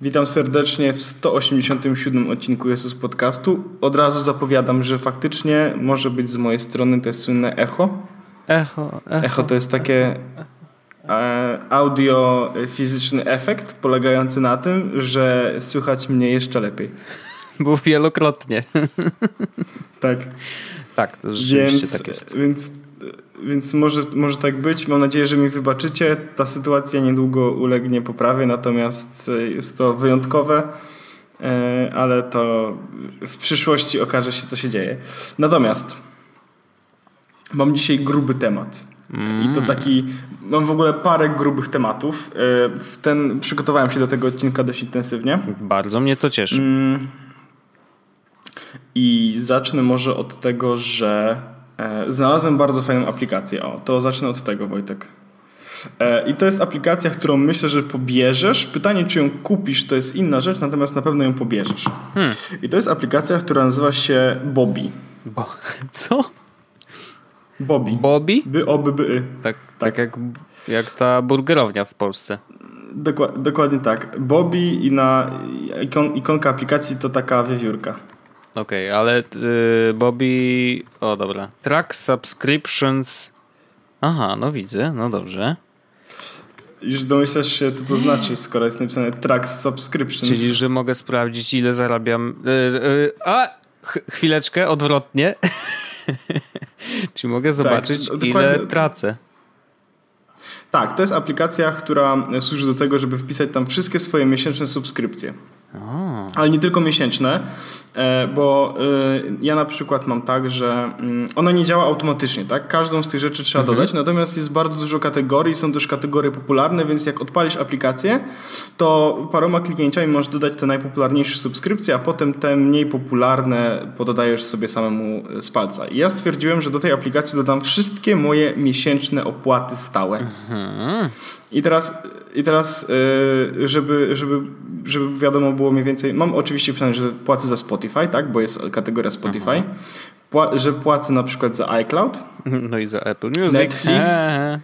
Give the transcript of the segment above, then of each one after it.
Witam serdecznie w 187 odcinku Jesus Podcastu. Od razu zapowiadam, że faktycznie może być z mojej strony to jest słynne echo. Echo, echo. Echo to jest takie e, audio fizyczny efekt polegający na tym, że słychać mnie jeszcze lepiej. Było wielokrotnie. Tak. Tak, to rzeczywiście Więc, tak jest. więc, więc może, może tak być. Mam nadzieję, że mi wybaczycie. Ta sytuacja niedługo ulegnie poprawie, natomiast jest to wyjątkowe, e, ale to w przyszłości okaże się, co się dzieje. Natomiast mam dzisiaj gruby temat. I to taki, mam w ogóle parę grubych tematów. E, W ten, przygotowałem się do tego odcinka dość intensywnie. Bardzo mnie to cieszy. Mm. I zacznę może od tego, że e, znalazłem bardzo fajną aplikację. O, to zacznę od tego, Wojtek. E, I to jest aplikacja, którą myślę, że pobierzesz. Pytanie, czy ją kupisz, to jest inna rzecz, natomiast na pewno ją pobierzesz. Hmm. I to jest aplikacja, która nazywa się Bobby. Bo, co? Bobby. Bobby? By, o, by, y. Tak, tak jak, jak ta burgerownia w Polsce. Dokła- dokładnie tak. Bobby i na ikon, ikonka aplikacji to taka wiewiórka. Okej, ale y, Bobby... O, dobra. Track subscriptions... Aha, no widzę, no dobrze. Już domyślasz się, co to znaczy, skoro jest napisane Tracks Subscriptions. Czyli, że mogę sprawdzić, ile zarabiam... Y, y, a! Ch chwileczkę, odwrotnie. Czyli mogę zobaczyć, no, ile tracę. Tak, to jest aplikacja, która służy do tego, żeby wpisać tam wszystkie swoje miesięczne subskrypcje. Ale nie tylko miesięczne, e, bo e, ja na przykład mam tak, że mm, ona nie działa automatycznie, tak? Każdą z tych rzeczy trzeba dodać, natomiast jest bardzo dużo kategorii, są też kategorie popularne, więc jak odpalisz aplikację, to paroma kliknięciami możesz dodać te najpopularniejsze subskrypcje, a potem te mniej popularne pododajesz sobie samemu e, z palca. I ja stwierdziłem, że do tej aplikacji dodam wszystkie moje miesięczne opłaty stałe. I teraz, i teraz żeby, żeby, żeby wiadomo było mniej więcej, mam oczywiście pisane, że płacę za Spotify, tak, bo jest kategoria Spotify, Pła- że płacę na przykład za iCloud, No i za Apple Music. Netflix. Eee.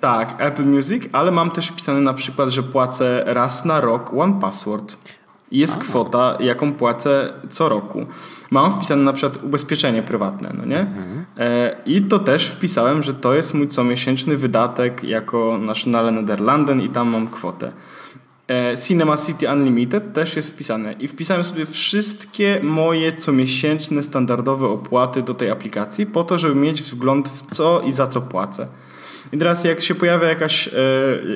tak, Apple Music, ale mam też wpisane na przykład, że płacę raz na rok One Password. Jest kwota, jaką płacę co roku. Mam wpisane na przykład ubezpieczenie prywatne, no nie? E, I to też wpisałem, że to jest mój comiesięczny wydatek jako Nationale Nederlanden i tam mam kwotę. E, Cinema City Unlimited też jest wpisane. I wpisałem sobie wszystkie moje comiesięczne standardowe opłaty do tej aplikacji po to, żeby mieć wgląd w co i za co płacę. I teraz jak się pojawia jakaś, e,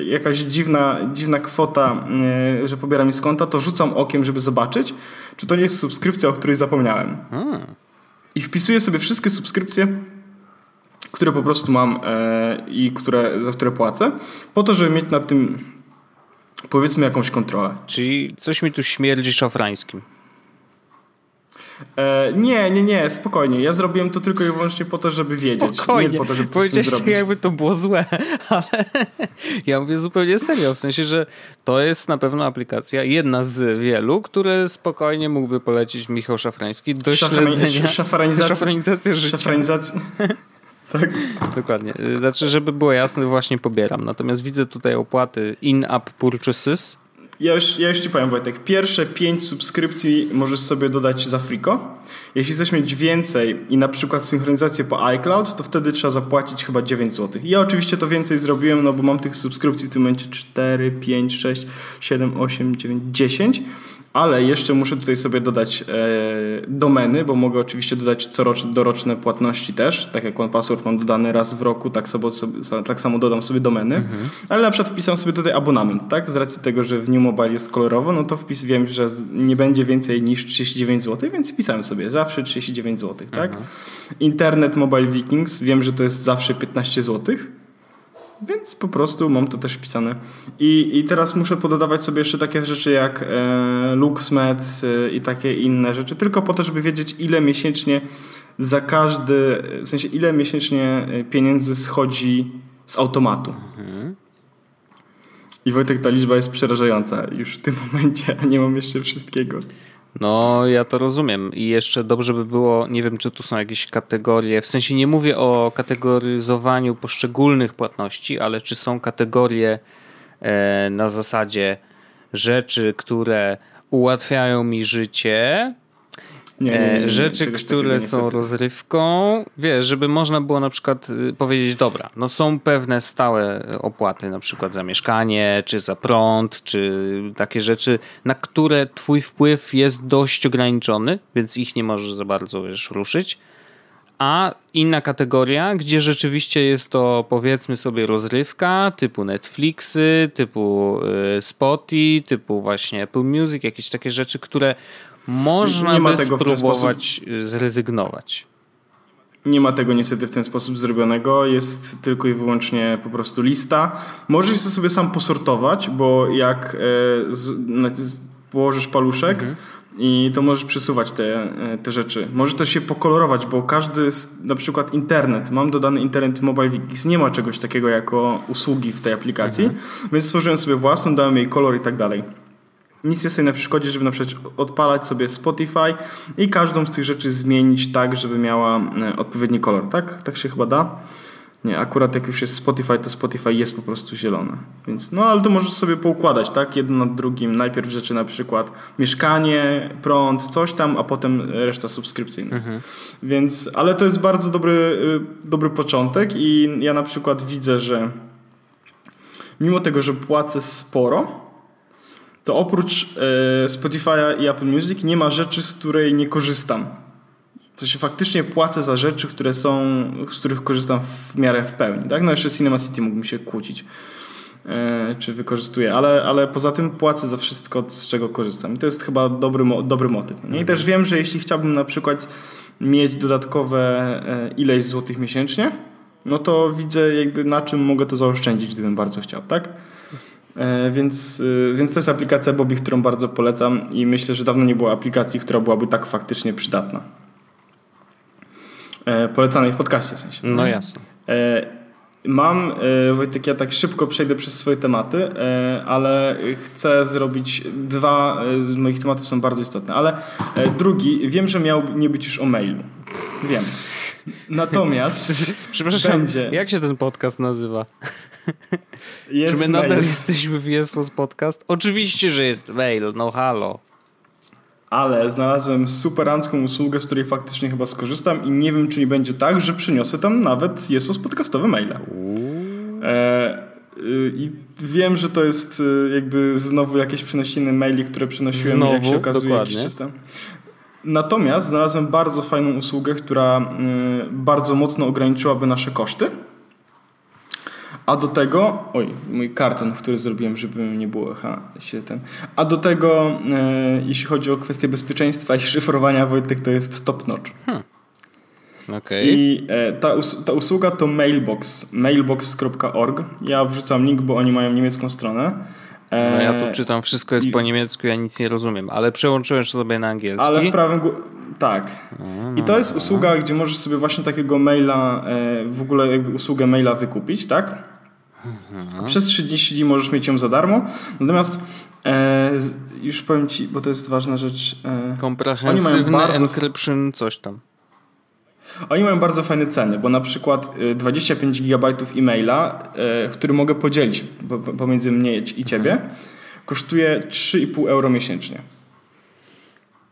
jakaś dziwna, dziwna kwota, e, że pobiera mi z konta, to rzucam okiem, żeby zobaczyć, czy to nie jest subskrypcja, o której zapomniałem. I wpisuję sobie wszystkie subskrypcje, które po prostu mam i które, za które płacę, po to, żeby mieć nad tym powiedzmy jakąś kontrolę. Czyli coś mi tu śmierdzi szafrańskim. E, nie, nie, nie, spokojnie. Ja zrobiłem to tylko i wyłącznie po to, żeby wiedzieć. Spokojnie. Nie po to, żeby coś Powiedziałeś zrobić. jakby to było złe, ale ja mówię zupełnie serio, w sensie, że to jest na pewno aplikacja, jedna z wielu, które spokojnie mógłby polecić Michał Szafrański do Szafrani- śledzenia. szafranizacja- Szafranizacja życia. Szafranizacja. tak. Dokładnie. Znaczy, żeby było jasne, właśnie pobieram. Natomiast widzę tutaj opłaty in-app purchases. Ja już, ja już ci powiem, Wojtek. Pierwsze pięć subskrypcji możesz sobie dodać za friko. Jeśli chcesz mieć więcej i na przykład synchronizację po iCloud, to wtedy trzeba zapłacić chyba 9 zł. Ja oczywiście to więcej zrobiłem, no bo mam tych subskrypcji w tym momencie 4, 5, 6, 7, 8, 9, 10. Ale jeszcze muszę tutaj sobie dodać e, domeny, bo mogę oczywiście dodać coroczne, doroczne płatności też. Tak jak OnePassword mam dodany raz w roku, tak, sobie, sobie, tak samo dodam sobie domeny. Ale na przykład wpisam sobie tutaj abonament, tak? Z racji tego, że w New Mobile jest kolorowo, no to wpis wiem, że nie będzie więcej niż 39 zł, więc wpisałem sobie zawsze 39 zł, tak? Internet Mobile Vikings, wiem, że to jest zawsze 15 zł. Więc po prostu mam to też wpisane. I, i teraz muszę pododawać sobie jeszcze takie rzeczy jak e, LuxMed e, i takie inne rzeczy, tylko po to, żeby wiedzieć, ile miesięcznie za każdy, w sensie ile miesięcznie e, pieniędzy schodzi z automatu. I Wojtek, ta liczba jest przerażająca już w tym momencie, a nie mam jeszcze wszystkiego. No, ja to rozumiem. I jeszcze dobrze by było, nie wiem, czy tu są jakieś kategorie, w sensie nie mówię o kategoryzowaniu poszczególnych płatności, ale czy są kategorie e, na zasadzie rzeczy, które ułatwiają mi życie, Nie, nie, nie, e, rzeczy, które są rozrywką, wiesz, żeby można było na przykład y, powiedzieć, dobra, no są pewne stałe opłaty, na przykład za mieszkanie, czy za prąd, czy takie rzeczy, na które twój wpływ jest dość ograniczony, więc ich nie możesz za bardzo, wiesz, ruszyć. A inna kategoria, gdzie rzeczywiście jest to powiedzmy sobie rozrywka, typu Netflixy, typu y, Spotify, typu właśnie Apple Music, jakieś takie rzeczy, które można by spróbować y, zrezygnować. Nie ma tego niestety w ten sposób zrobionego, jest tylko i wyłącznie po prostu lista. Możesz to sobie sam posortować, bo jak e, położysz paluszek Mhm. i to możesz przesuwać te, e, te rzeczy. Możesz też się pokolorować, bo każdy, na przykład internet, mam dodany internet Mobile Wikis, nie ma czegoś takiego jako usługi w tej aplikacji, Mhm. więc stworzyłem sobie własną, dałem jej kolor i tak dalej. Nic jest sobie na przeszkodzie, żeby na przykład odpalać sobie Spotify i każdą z tych rzeczy zmienić tak, żeby miała e, odpowiedni kolor, tak? Tak się chyba da? Nie, akurat jak już jest Spotify, to Spotify jest po prostu zielone. Więc, no ale to możesz sobie poukładać, tak? Jedno nad drugim. Najpierw rzeczy na przykład mieszkanie, prąd, coś tam, a potem reszta subskrypcyjna. Więc, ale to jest bardzo dobry, y, dobry początek i ja na przykład widzę, że mimo tego, że płacę sporo, to oprócz e, Spotify'a i Apple Music nie ma rzeczy, z której nie korzystam. W sensie faktycznie płacę za rzeczy, które są, z których korzystam w miarę w pełni. Tak? No jeszcze Cinema City mógłbym się kłócić, e, czy wykorzystuję, ale, ale poza tym płacę za wszystko, z czego korzystam. I to jest chyba dobry, dobry motyw. No? I też wiem, że jeśli chciałbym na przykład mieć dodatkowe e, ileś złotych miesięcznie, no to widzę jakby na czym mogę to zaoszczędzić, gdybym bardzo chciał, tak? E, Więc, y, więc to jest aplikacja Bobby, którą bardzo polecam i myślę, że dawno nie było aplikacji, która byłaby tak faktycznie przydatna. E, Polecanej w podcaście w sensie. No jasne. E, Mam, Wojtek, ja tak szybko przejdę przez swoje tematy, ale chcę zrobić dwa z moich tematów są bardzo istotne, ale drugi, wiem, że miał nie być już o mailu. Wiem. Natomiast Przepraszam, będzie. jak się ten podcast nazywa? Czy my nadal mail. jesteśmy w Jesłos Podcast? Oczywiście, że jest mail, no halo. Ale znalazłem superancką usługę, z której faktycznie chyba skorzystam i nie wiem, czy nie będzie tak, że przyniosę tam nawet Jesus podcastowe maile. E, y, I wiem, że to jest y, jakby znowu jakieś przynosiny maili, które przynosiłem, jak Znowu? się okazuje, Dokładnie. jakieś czyste. Natomiast znalazłem bardzo fajną usługę, która y, bardzo mocno ograniczyłaby nasze koszty. A do tego, oj, mój karton, który zrobiłem, żeby nie było ha, się ten. A do tego, e, jeśli chodzi o kwestię bezpieczeństwa i szyfrowania, Wojtek, to jest top notch. Okej. I e, ta, us- ta usługa to Mailbox, mailbox.org. Ja wrzucam link, bo oni mają niemiecką stronę. E, No ja tu czytam, wszystko jest i- po niemiecku, ja nic nie rozumiem, ale przełączyłem sobie na angielski. Ale w prawym gó- tak. I to jest usługa, gdzie możesz sobie właśnie takiego maila, e, w ogóle jakby usługę maila wykupić, tak? Przez 30 dni możesz mieć ją za darmo. Natomiast e, już powiem ci, bo to jest ważna rzecz. E, Komprehensywny bardzo- encryption, coś tam. Oni mają bardzo fajne ceny, bo na przykład y, 25 GB e-maila, y, który mogę podzielić po- po- pomiędzy mnie i ciebie, kosztuje 3,5 euro miesięcznie.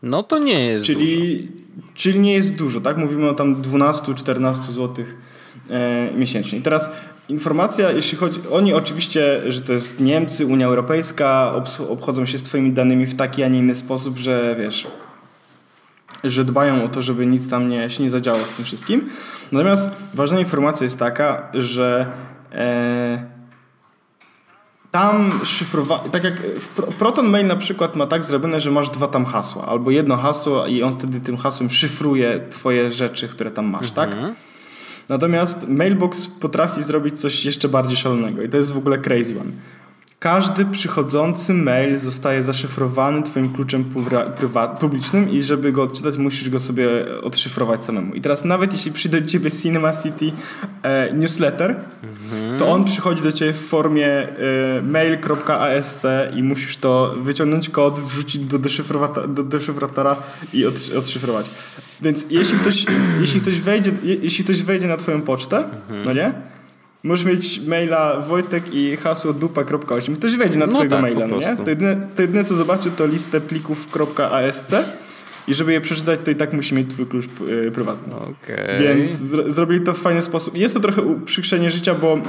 No to nie jest dużo. Czyli, czyli nie jest dużo, tak? Mówimy o tam 12-14 zł e, miesięcznie. I teraz informacja, jeśli chodzi... Oni oczywiście, że to jest Niemcy, Unia Europejska, obchodzą się z twoimi danymi w taki, a nie inny sposób, że wiesz że dbają o to, żeby nic tam nie, się nie zadziało z tym wszystkim. Natomiast ważna informacja jest taka, że e, tam szyfrowanie, tak jak Proton Mail na przykład ma tak zrobione, że masz dwa tam hasła, albo jedno hasło i on wtedy tym hasłem szyfruje twoje rzeczy, które tam masz, tak? Natomiast Mailbox potrafi zrobić coś jeszcze bardziej szalonego i to jest w ogóle crazy one. Każdy przychodzący mail zostaje zaszyfrowany twoim kluczem publicznym i żeby go odczytać, musisz go sobie odszyfrować samemu. I teraz nawet jeśli przyjdzie do ciebie Cinema City e, newsletter, to on przychodzi do ciebie w formie e, mail.asc i musisz to wyciągnąć kod, wrzucić do, do deszyfratora i od, odszyfrować. Więc jeśli ktoś, jeśli ktoś wejdzie, je, jeśli ktoś wejdzie na twoją pocztę, no nie? Możesz mieć maila Wojtek i hasło dupa.8. Ktoś wejdzie na No twojego tak, maila, no nie? To jedyne, to jedyne co zobaczy to listę plików.asc i żeby je przeczytać to i tak musi mieć twój klucz y, prywatny. Okej. Więc zro- zrobili to w fajny sposób. Jest to trochę uprzykrzenie życia, bo y,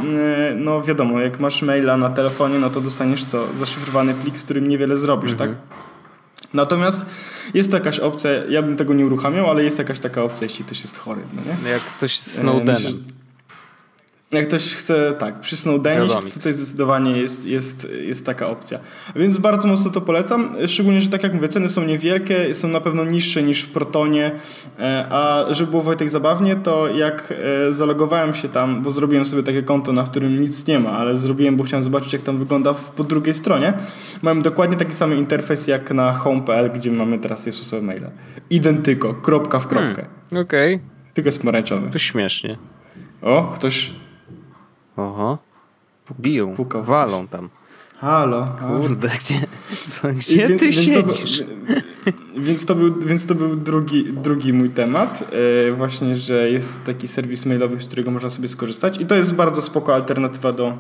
no wiadomo, jak masz maila na telefonie, no to dostaniesz co? Zaszyfrowany plik, z którym niewiele zrobisz, Mhm. tak? Natomiast jest to jakaś opcja, ja bym tego nie uruchamiał, ale jest jakaś taka opcja, jeśli ktoś jest chory, no nie? Jak ktoś z E, Snowdenem. myślę, Jak ktoś chce, tak, przy Snowdenie, to tutaj zdecydowanie jest, jest, jest taka opcja. Więc bardzo mocno to polecam, szczególnie, że tak jak mówię, ceny są niewielkie, są na pewno niższe niż w Protonie, e, a żeby było Wojtek zabawnie, to jak e, zalogowałem się tam, bo zrobiłem sobie takie konto, na którym nic nie ma, ale zrobiłem, bo chciałem zobaczyć, jak tam wygląda w, po drugiej stronie, mam dokładnie taki sam interfejs jak na home.pl, gdzie mamy teraz Jezusowe maile. Identyko, kropka w kropkę. Okej, Tylko jest pomarańczowy. to śmiesznie. O, ktoś... Oho. Biją, Pukał walą tam. Halo. Kurde, gdzie, co, gdzie więc- ty więc to był- siedzisz? Więc to był, więc to był drugi, drugi mój temat. E, właśnie, że jest taki serwis mailowy, z którego można sobie skorzystać. I to jest bardzo spoko alternatywa do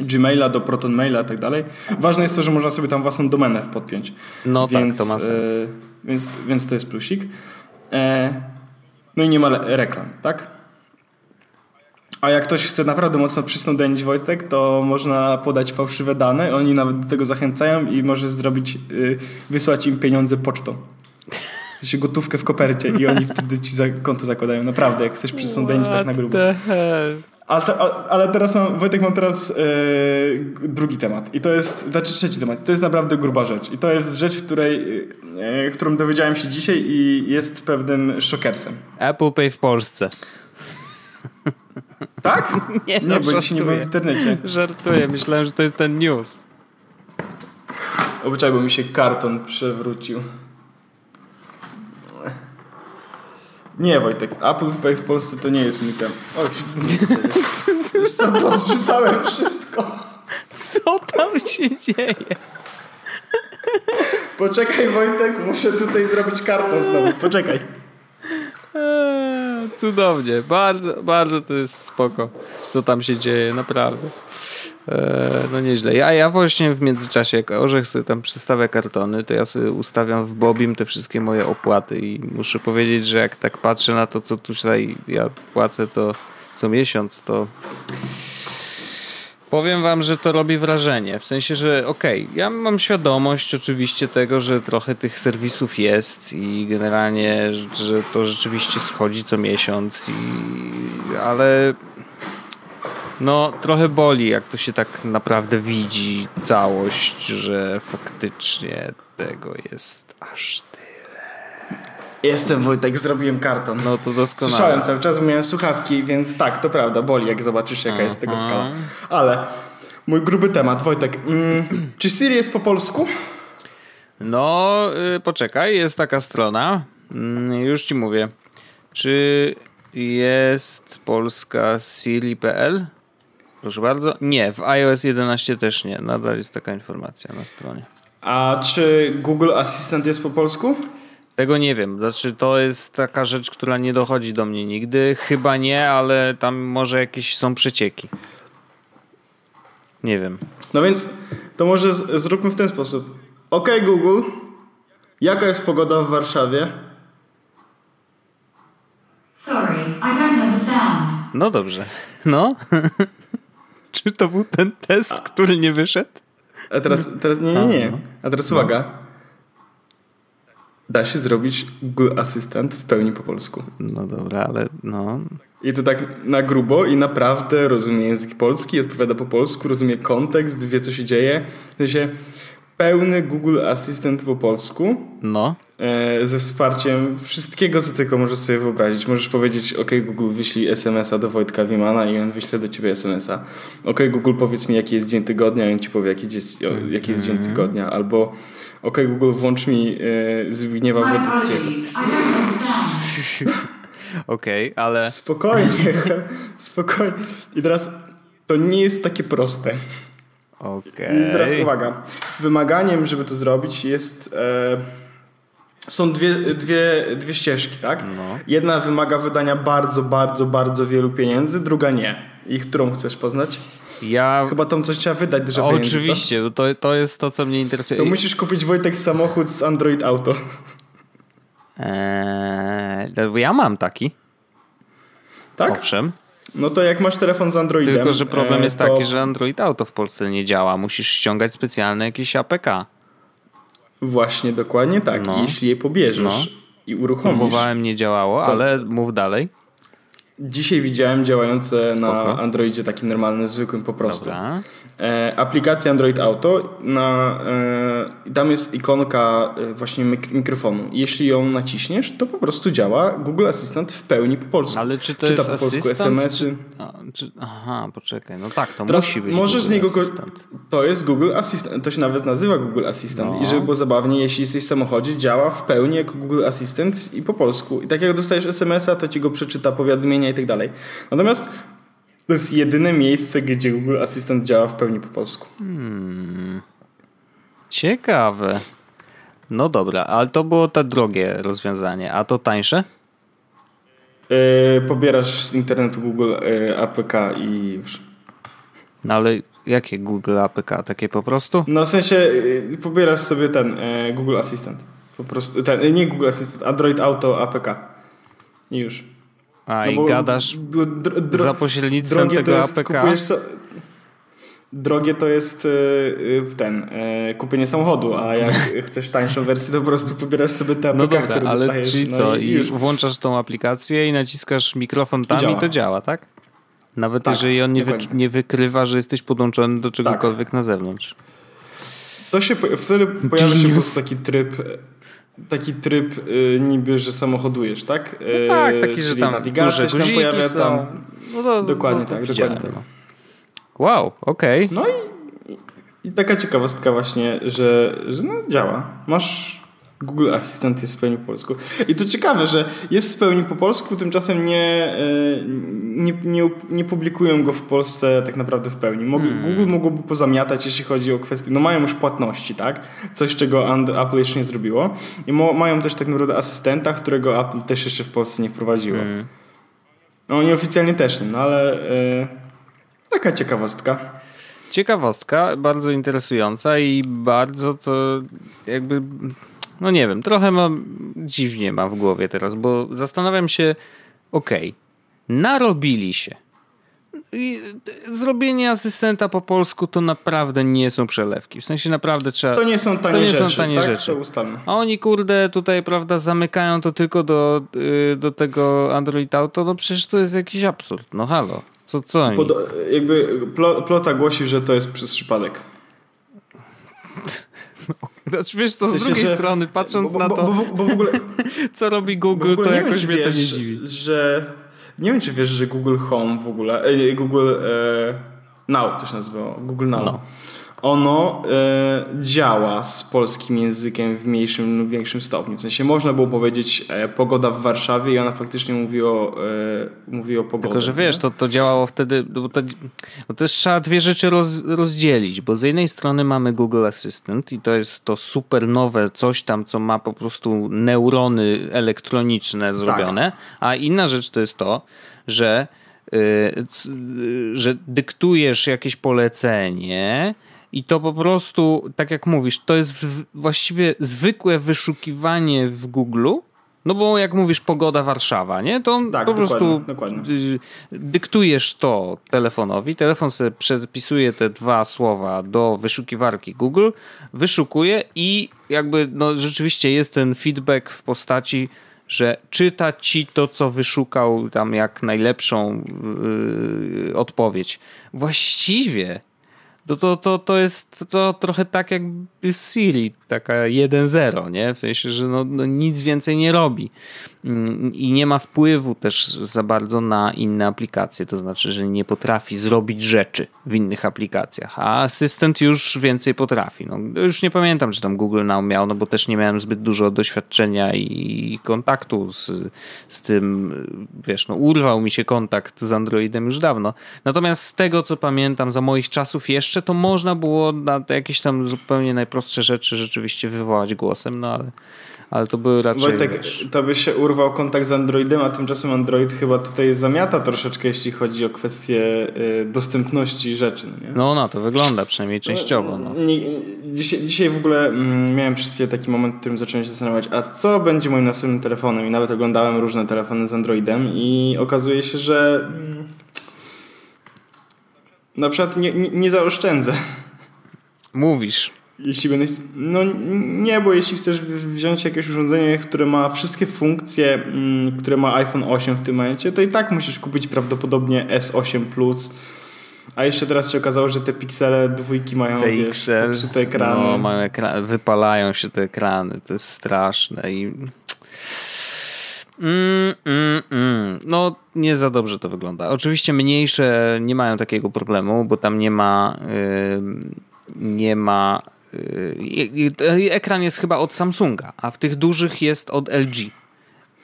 Gmaila, do Proton Maila i tak dalej. Ważne jest to, że można sobie tam własną domenę podpiąć. No więc, tak, to ma sens. E, więc, więc to jest plusik. E, no i nie ma reklam, tak? A jak ktoś chce naprawdę mocno przysnądenić Wojtek, to można podać fałszywe dane. Oni nawet do tego zachęcają i możesz zrobić, y, wysłać im pieniądze pocztą. Sensie gotówkę w kopercie i oni wtedy ci za konto zakładają. Naprawdę, jak chcesz przysnądenić tak na grubo. te, a- ale teraz mam, Wojtek, mam teraz e, g- drugi temat. I to jest, znaczy trzeci temat. To jest naprawdę gruba rzecz. I to jest rzecz, której, e, którą dowiedziałem się dzisiaj i jest pewnym szokersem. Apple Pay w Polsce. Tak? Nie, Nie, no, bo dzisiaj nie byłem w internecie. Żartuję, myślałem, że to jest ten news. Obyczaj, bo mi się karton przewrócił. Nie, Wojtek, Apple Pay w Polsce to nie jest mitem. Oj, wiesz co, pozrzucałem wszystko. Co tam się dzieje? Poczekaj, Wojtek, muszę tutaj zrobić karton znowu. Poczekaj. Cudownie, bardzo, bardzo to jest spoko, co tam się dzieje, naprawdę. Eee, no nieźle. Ja, ja właśnie w międzyczasie, jak Orzech sobie tam przystawia kartony, to ja sobie ustawiam w Bobim te wszystkie moje opłaty i muszę powiedzieć, że jak tak patrzę na to, co tutaj ja płacę to co miesiąc, to Powiem wam, że to robi wrażenie. W sensie, że okej, ja mam świadomość oczywiście tego, że trochę tych serwisów jest i generalnie, że- to rzeczywiście schodzi co miesiąc, i, ale no trochę boli, jak to się tak naprawdę widzi całość, że faktycznie tego jest aż. Jestem Wojtek, zrobiłem karton. No to doskonale. Słyszałem cały czas, miałem słuchawki, więc tak, to prawda, boli, jak zobaczysz, jaka jest tego skala. Ale mój gruby temat, Wojtek. Mm, czy Siri jest po polsku? No, y, poczekaj, jest taka strona. Mm, już ci mówię. Czy jest polska Siri.pl? Proszę bardzo. Nie, w iOS 11 też nie. Nadal jest taka informacja na stronie. A czy Google Assistant jest po polsku? Tego nie wiem. Znaczy, to jest taka rzecz, która nie dochodzi do mnie nigdy. Chyba nie, ale tam może jakieś są przecieki. Nie wiem. No więc to może z- zróbmy w ten sposób. OK Google, jaka jest pogoda w Warszawie? Sorry, I don't understand. No dobrze. No. Czy to był ten test, który nie wyszedł? A teraz, teraz nie, nie, nie. A teraz uwaga. Da się zrobić Google Assistant w pełni po polsku. No dobra, ale no. I to tak na grubo i naprawdę rozumie język polski, odpowiada po polsku, rozumie kontekst, wie co się dzieje. W sensie pełny Google Assistant po polsku No. e, ze wsparciem wszystkiego, co tylko możesz sobie wyobrazić. Możesz powiedzieć, ok Google wyślij SMS-a do Wojtka Wimana i on wyśle do ciebie SMS-a. Ok Google powiedz mi jaki jest dzień tygodnia i on ci powie jaki jest, jaki jest dzień tygodnia. Albo ok Google włącz mi e, Zbigniewa Wodeckiego. Okej, ale. Spokojnie, spokojnie. I teraz to nie jest takie proste. Okej. I teraz uwaga. Wymaganiem, żeby to zrobić jest... E, są dwie, dwie, dwie ścieżki, tak? No. Jedna wymaga wydania bardzo, bardzo, bardzo wielu pieniędzy, druga nie. I którą chcesz poznać? Ja... Chyba tam coś trzeba wydać dużo pieniędzy, Oczywiście, to, to jest to, co mnie interesuje. To musisz kupić Wojtek samochód z Android Auto. Eee, ja mam taki. Tak? Owszem. No to jak masz telefon z Androidem... Tylko, że problem e, jest to... taki, że Android Auto w Polsce nie działa. Musisz ściągać specjalne jakieś APK. Właśnie, dokładnie tak. No. Jeśli je pobierzesz No. i uruchomisz... Próbowałem, nie działało, To- ale mów dalej. Dzisiaj widziałem działające na Spoko. Androidzie takim normalnym, zwykłym po prostu. E, aplikacja Android Auto, na, e, tam jest ikonka e, właśnie mik- mikrofonu. Jeśli ją naciśniesz, to po prostu działa Google Assistant w pełni po polsku. Ale czy to Czyta jest po polsku? SMS-y. Czy, a, czy, aha, poczekaj. No tak, to Teraz musi być możesz z Google niego. ko- Assistant. To jest Google Assistant. To się nawet nazywa Google Assistant. No. I żeby było zabawnie, jeśli jesteś w samochodzie, działa w pełni jako Google Assistant i po polsku. I tak jak dostajesz SMS-a, to ci go przeczyta, powiadomienia i tak dalej. Natomiast to jest jedyne miejsce, gdzie Google Assistant działa w pełni po polsku. Ciekawe. No dobra, ale to było to drogie rozwiązanie. A to tańsze? Yy, pobierasz z internetu Google yy, APK i już. No ale jakie Google APK? Takie po prostu? No w sensie yy, pobierasz sobie ten Google Assistant. Po prostu ten, nie Google Assistant, Android Auto APK. I już. A No i gadasz za pośrednictwem tego jest, APK? kupujesz Drogie to jest yy, yy, ten, yy, kupienie samochodu, a jak chcesz tańszą wersję, to po prostu pobierasz sobie te APK, No dobra, które ale dostajesz. czyli no co? I, I włączasz tą aplikację i naciskasz mikrofon tam i, działa. to działa, tak? Nawet Tak, jeżeli on nie, wy, nie wykrywa, że jesteś podłączony do czegokolwiek na zewnątrz. To się, wtedy pojawia się po prostu taki tryb, taki tryb y, niby, że samochodujesz, tak? Y, No tak, taki, że czyli tam nawigacja duże się pojawia, są. tam. No to, Dokładnie no tak, widziałem, dokładnie tak. no. Wow, okej. No i, i, i taka ciekawostka właśnie, że, że no działa. Masz Google Assistant jest w pełni po polsku. I to ciekawe, że jest w pełni po polsku, tymczasem nie, y, nie, nie, nie publikują go w Polsce tak naprawdę w pełni. Mog, Hmm. Google mogłoby pozamiatać, jeśli chodzi o kwestie. No mają już płatności, tak? Coś, czego Apple jeszcze nie zrobiło. I mo, mają też tak naprawdę asystenta, którego Apple też jeszcze w Polsce nie wprowadziło. Hmm. No oni oficjalnie też nie, no ale y, taka ciekawostka. Ciekawostka, bardzo interesująca i bardzo to jakby, no nie wiem, trochę mam, dziwnie mam w głowie teraz, bo zastanawiam się, okej, narobili się. I zrobienie asystenta po polsku to naprawdę nie są przelewki. W sensie naprawdę trzeba. To nie są tanie to nie są rzeczy, tanie tak? rzeczy. A oni, kurde, tutaj, prawda, zamykają to tylko do, y, do tego Android Auto. No przecież to jest jakiś absurd. No halo. Co, co oni? Pod, jakby plo, plota głosi, że to jest przez przypadek. Znaczy, wiesz co, z W sensie, drugiej że- strony, patrząc bo, na bo, to, Bo, bo, bo w ogóle, co robi Google, to nie wiem, jakoś czy mnie to wiesz, nie dziwi. że nie wiem, czy wiesz, że Google Home w ogóle, e, Google e, Now to się nazywało, Google Now. No. Ono e, działa z polskim językiem w mniejszym lub większym stopniu. W sensie można było powiedzieć e, pogoda w Warszawie i ona faktycznie mówi o, e, mówi o pogodzie. Tylko, że wiesz, to, to działało wtedy, bo to, bo też trzeba dwie rzeczy roz, rozdzielić, bo z jednej strony mamy Google Assistant i to jest to super nowe coś tam, co ma po prostu neurony elektroniczne zrobione, a inna rzecz to jest to, że, y, c- y, że dyktujesz jakieś polecenie i to po prostu, tak jak mówisz, to jest właściwie zwykłe wyszukiwanie w Google, no bo jak mówisz pogoda Warszawa, nie? To Tak, po dokładnie, prostu dokładnie. y, dyktujesz to telefonowi, telefon sobie przepisuje te dwa słowa do wyszukiwarki Google, wyszukuje i jakby no rzeczywiście jest ten feedback w postaci, że czyta ci to, co wyszukał tam jak najlepszą yy, odpowiedź. Właściwie to, to, to, to jest to trochę tak jakby Siri, taka 1.0, nie? W sensie, że no, no nic więcej nie robi Mm, i nie ma wpływu też za bardzo na inne aplikacje, to znaczy, że nie potrafi zrobić rzeczy w innych aplikacjach, a asystent już więcej potrafi. No, już nie pamiętam, czy tam Google Now miał, no bo też nie miałem zbyt dużo doświadczenia i kontaktu z, z tym, wiesz, no urwał mi się kontakt z Androidem już dawno. Natomiast z tego, co pamiętam za moich czasów jeszcze, to można było na jakieś tam zupełnie najprostsze rzeczy rzeczywiście wywołać głosem, no ale Ale to były raczej... Wojtek, wiesz, to by się urwał kontakt z Androidem, a tymczasem Android chyba tutaj zamiata troszeczkę, jeśli chodzi o kwestię y, dostępności rzeczy. No, nie? no na to wygląda, przynajmniej częściowo. No. Dzisiaj, dzisiaj w ogóle mm, miałem przez chwilę taki moment, w którym zacząłem się zastanawiać, a co będzie moim następnym telefonem? I nawet oglądałem różne telefony z Androidem i okazuje się, że mm, na przykład nie, nie, nie zaoszczędzę. Mówisz. Jeśli będę. No nie, bo jeśli chcesz wziąć jakieś urządzenie, które ma wszystkie funkcje, mm, które ma iPhone 8 w tym momencie, to i tak musisz kupić prawdopodobnie S8 Plus. A jeszcze teraz się okazało, że te piksele dwójki mają Te wiesz, popsute ekrany. no, mają wypalają się te ekrany, to jest straszne i... Mm, mm, mm. No, nie za dobrze to wygląda. Oczywiście mniejsze nie mają takiego problemu, bo tam nie ma ym, nie ma yy, yy, ekran jest chyba od Samsunga, a w tych dużych jest od LG.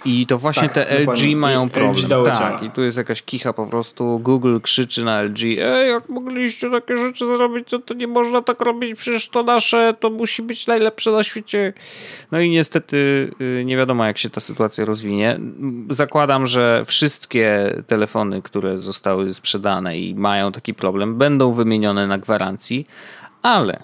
I to właśnie Tak, te LG mają LG problem. dało tak, i tu jest jakaś kicha po prostu. Google krzyczy na LG, ej, jak mogliście takie rzeczy zrobić, co to nie można tak robić, przecież to nasze, to musi być najlepsze na świecie. No i niestety y, nie wiadomo, jak się ta sytuacja rozwinie. Zakładam, że wszystkie telefony, które zostały sprzedane i mają taki problem, będą wymienione na gwarancji, ale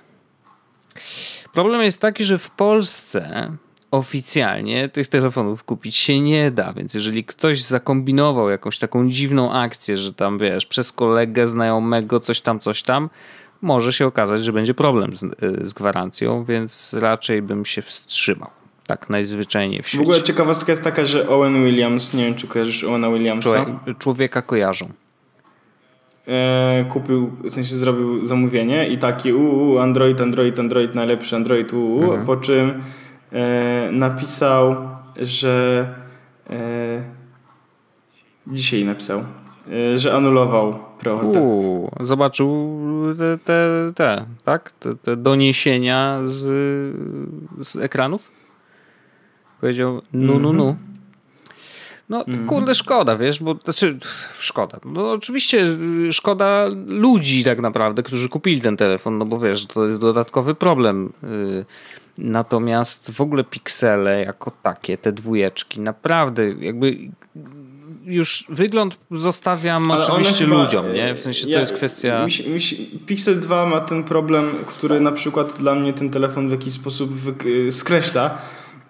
Problem jest taki, że w Polsce oficjalnie tych telefonów kupić się nie da, więc jeżeli ktoś zakombinował jakąś taką dziwną akcję, że tam wiesz, przez kolegę znajomego coś tam, coś tam, może się okazać, że będzie problem z, y, z gwarancją, więc raczej bym się wstrzymał. Tak najzwyczajniej w W świecie. ogóle ciekawostka jest taka, że Owen Williams, nie wiem czy kojarzysz Owena Williamsa, Człowiek- Człowieka kojarzą. E, kupił, w sensie zrobił zamówienie i taki uuu, Android, Android, Android, najlepszy Android, uuu, Mhm. po czym e, napisał, że e, dzisiaj napisał, e, że anulował preorder. Uuu, zobaczył te, te, te tak? Te, te doniesienia z, z ekranów? Powiedział, no, no, no. No, kurde, szkoda, wiesz, bo, znaczy, szkoda. No, oczywiście y, szkoda ludzi tak naprawdę, którzy kupili ten telefon, no bo wiesz, to jest dodatkowy problem. Y, Natomiast w ogóle piksele jako takie, te dwójeczki, naprawdę jakby już wygląd zostawiam Ale oczywiście chyba, ludziom, nie? W sensie ja- to jest kwestia... Mi mi Pixel 2 ma ten problem, który na przykład dla mnie ten telefon w jakiś sposób skreśla,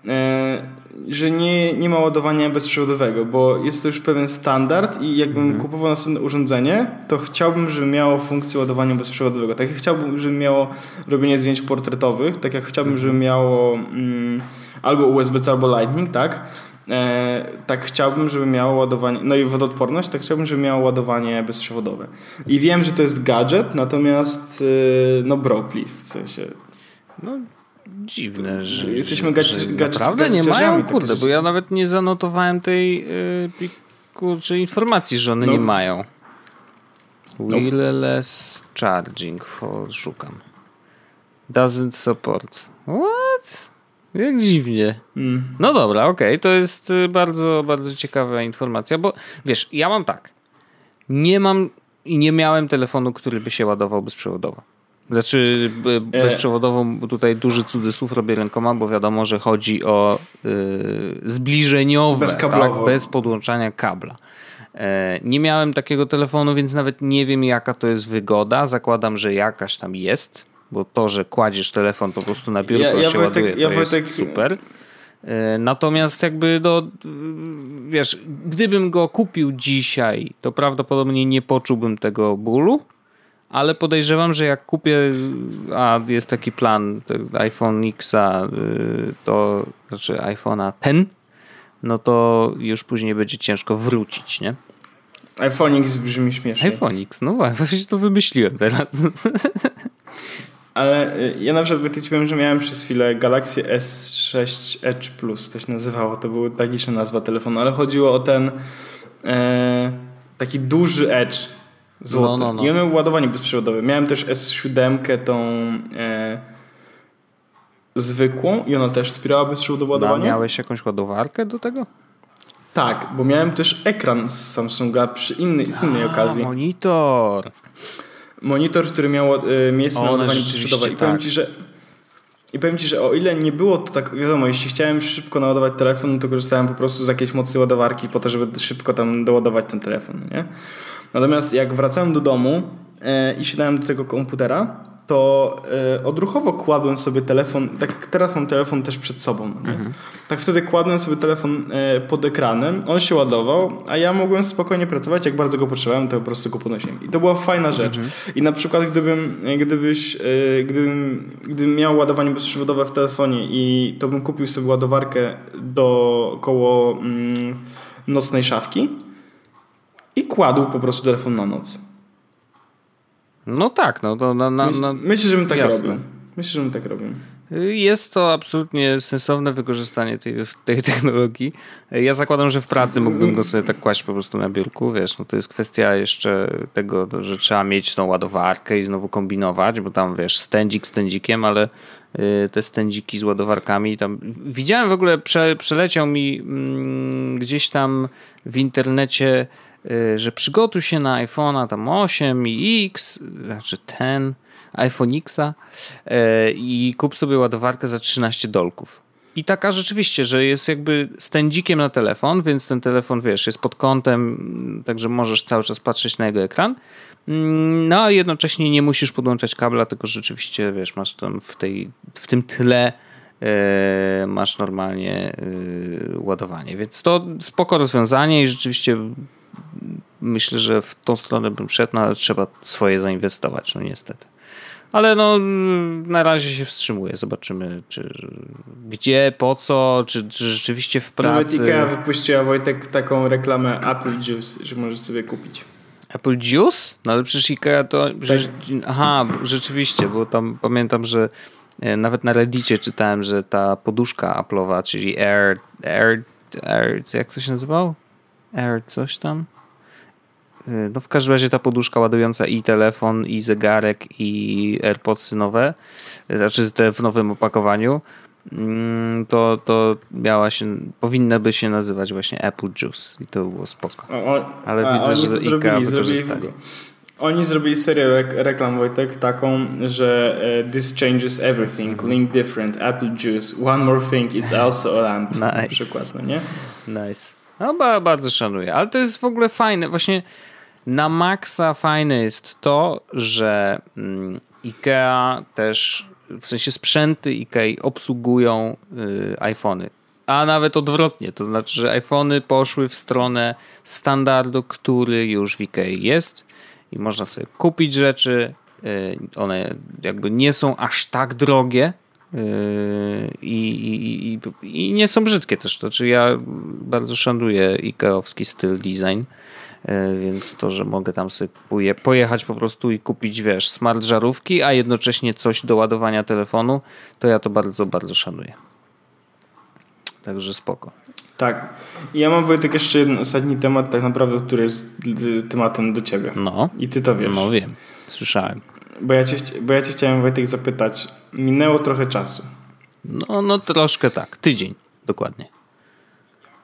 e, że nie, nie ma ładowania bezprzewodowego, bo jest to już pewien standard i jakbym Mhm. kupował następne urządzenie, to chciałbym, żeby miało funkcję ładowania bezprzewodowego. Tak jak chciałbym, żeby miało robienie zdjęć portretowych, tak jak chciałbym, żeby miało mm, albo USB-C, albo Lightning, tak? E, tak chciałbym, żeby miało ładowanie, no i wodoodporność, tak chciałbym, żeby miało ładowanie bezprzewodowe. I wiem, że to jest gadżet, natomiast e, no bro, please, w sensie No, dziwne, że, Jesteśmy że, gadż- że gadż- naprawdę nie mają, kurde, bo ja nawet nie zanotowałem tej y, pliku, czy informacji, że one No. nie mają. Wireless charging, for, szukam. Doesn't support. What? Jak dziwnie. mm, No dobra, okej, to jest y, bardzo, bardzo ciekawa informacja, bo wiesz, ja mam tak. Nie mam i nie miałem telefonu, który by się ładował bezprzewodowo. Znaczy b- bezprzewodowo, bo tutaj duży cudzysłów robię rękoma, bo wiadomo, że chodzi o y, zbliżeniowe, Bezkablowo. tak, bez podłączania kabla. E, Nie miałem takiego telefonu, więc nawet nie wiem, jaka to jest wygoda. Zakładam, że jakaś tam jest, bo to, że kładziesz telefon po prostu na biurko Ja- ja się Wojtek- ładuje, to ja jest Wojtek- super. E, Natomiast jakby do, wiesz, gdybym go kupił dzisiaj, to prawdopodobnie nie poczułbym tego bólu, ale podejrzewam, że jak kupię, a jest taki plan iPhone Xa, y, to znaczy iPhone'a 10, no to już później będzie ciężko wrócić, nie? iPhone X brzmi śmiesznie. iPhone X, no właśnie to wymyśliłem teraz. Ale y, ja na przykład powiem, że miałem przez chwilę Galaxy S6 Edge Plus, to się nazywało, to była tragiczna nazwa telefonu, ale chodziło o ten e, taki duży Edge złoty. No, no, no. I on miał ładowanie bezprzewodowe. Miałem też S7 tą e, zwykłą i ona też wspierała bezprzewodowe A ładowanie. miałeś jakąś ładowarkę do tego? Tak, bo miałem też ekran z Samsunga przy innej, z innej A, okazji. monitor. Monitor, który miał e, miejsce O, na one ładowanie bezprzewodowe. I powiem tak. Ci, że I powiem Ci, że o ile nie było to tak, wiadomo, jeśli chciałem szybko naładować telefon, to korzystałem po prostu z jakiejś mocy ładowarki po to, żeby szybko tam doładować ten telefon, nie? Natomiast jak wracałem do domu e, i siadałem do tego komputera, to e, odruchowo kładłem sobie telefon, tak jak teraz mam telefon też przed sobą, nie? tak wtedy kładłem sobie telefon e, pod ekranem, on się ładował, a ja mogłem spokojnie pracować, jak bardzo go potrzebowałem, to po prostu go podnosiłem. I to była fajna rzecz. I na przykład gdybym, gdybyś, gdybym, gdybym miał ładowanie bezprzewodowe w telefonie i to bym kupił sobie ładowarkę do koło mm, nocnej szafki i kładł po prostu telefon na noc. No tak, no to na, na, na, Myślę, że bym tak jasne. robił. Myślę, że bym tak robił. Jest to absolutnie sensowne wykorzystanie tej, tej technologii. Ja zakładam, że w pracy mógłbym go sobie tak kłaść po prostu na biurku, wiesz, no to jest kwestia jeszcze tego, że trzeba mieć tą ładowarkę i znowu kombinować, bo tam wiesz, stędzik stędzikiem, ale y, te stędziki z ładowarkami tam... Widziałem w ogóle, prze, przeleciał mi mm, gdzieś tam w internecie, że przygotuj się na iPhone'a tam 8 i X, znaczy ten iPhone Xa e, i kup sobie ładowarkę za 13 dolków. I taka rzeczywiście, że jest jakby stędzikiem na telefon, więc ten telefon, wiesz, jest pod kątem, także możesz cały czas patrzeć na jego ekran. Mm, No a jednocześnie nie musisz podłączać kabla, tylko rzeczywiście, wiesz, masz tam w, tej, w tym tle e, masz normalnie ładowanie. Więc to spoko rozwiązanie i rzeczywiście myślę, że w tą stronę bym szedł, no ale trzeba swoje zainwestować, no niestety. Ale no, na razie się wstrzymuję. Zobaczymy, czy gdzie, po co, czy, czy rzeczywiście w Nawet pracy. IKEA wypuściła Wojtek taką reklamę Apple Juice, że możesz sobie kupić. Apple Juice? No ale przecież Ikea to... Przecież, aha, rzeczywiście, bo tam pamiętam, że e, nawet na Reddicie czytałem, że ta poduszka Apple'owa, czyli Air, Air, Air, jak to się nazywał? Air coś tam? E, No w każdym razie ta poduszka ładująca i telefon, i zegarek, i AirPodsy nowe, e, znaczy te w nowym opakowaniu, mm, to, to miała się, powinna by się nazywać właśnie Apple Juice i to było spoko. O, Ale a widzę, że Ikea wykorzystali. oni zrobili serię rek- reklam, Wojtek, taką, że e, this changes everything, Mhm. link different, Apple Juice, one more thing, it's also a lamp, na Nice. przykład, no nie? Nice. No ba, bardzo szanuję. Ale to jest w ogóle fajne. Właśnie na maksa fajne jest to, że mm, IKEA też, w sensie sprzęty IKEA obsługują y, iPhony. A nawet odwrotnie, to znaczy, że iPhony poszły w stronę standardu, który już w IKEA jest i można sobie kupić rzeczy. y, One jakby nie są aż tak drogie, I, i, i, I nie są brzydkie też. To znaczy ja bardzo szanuję Ikeowski styl design, yy, więc to, że mogę tam sobie poje, pojechać po prostu i kupić, wiesz, smart żarówki, a jednocześnie coś do ładowania telefonu, to ja to bardzo, bardzo szanuję. Także spoko. Tak. Ja mam, Wojtek, jeszcze jeden ostatni temat, tak naprawdę, który jest d- tematem do ciebie. No, I ty to wiesz. no wiem, słyszałem. Bo, ja cię, bo ja cię chciałem, Wojtek, zapytać. Minęło trochę czasu. No, no troszkę tak, tydzień dokładnie.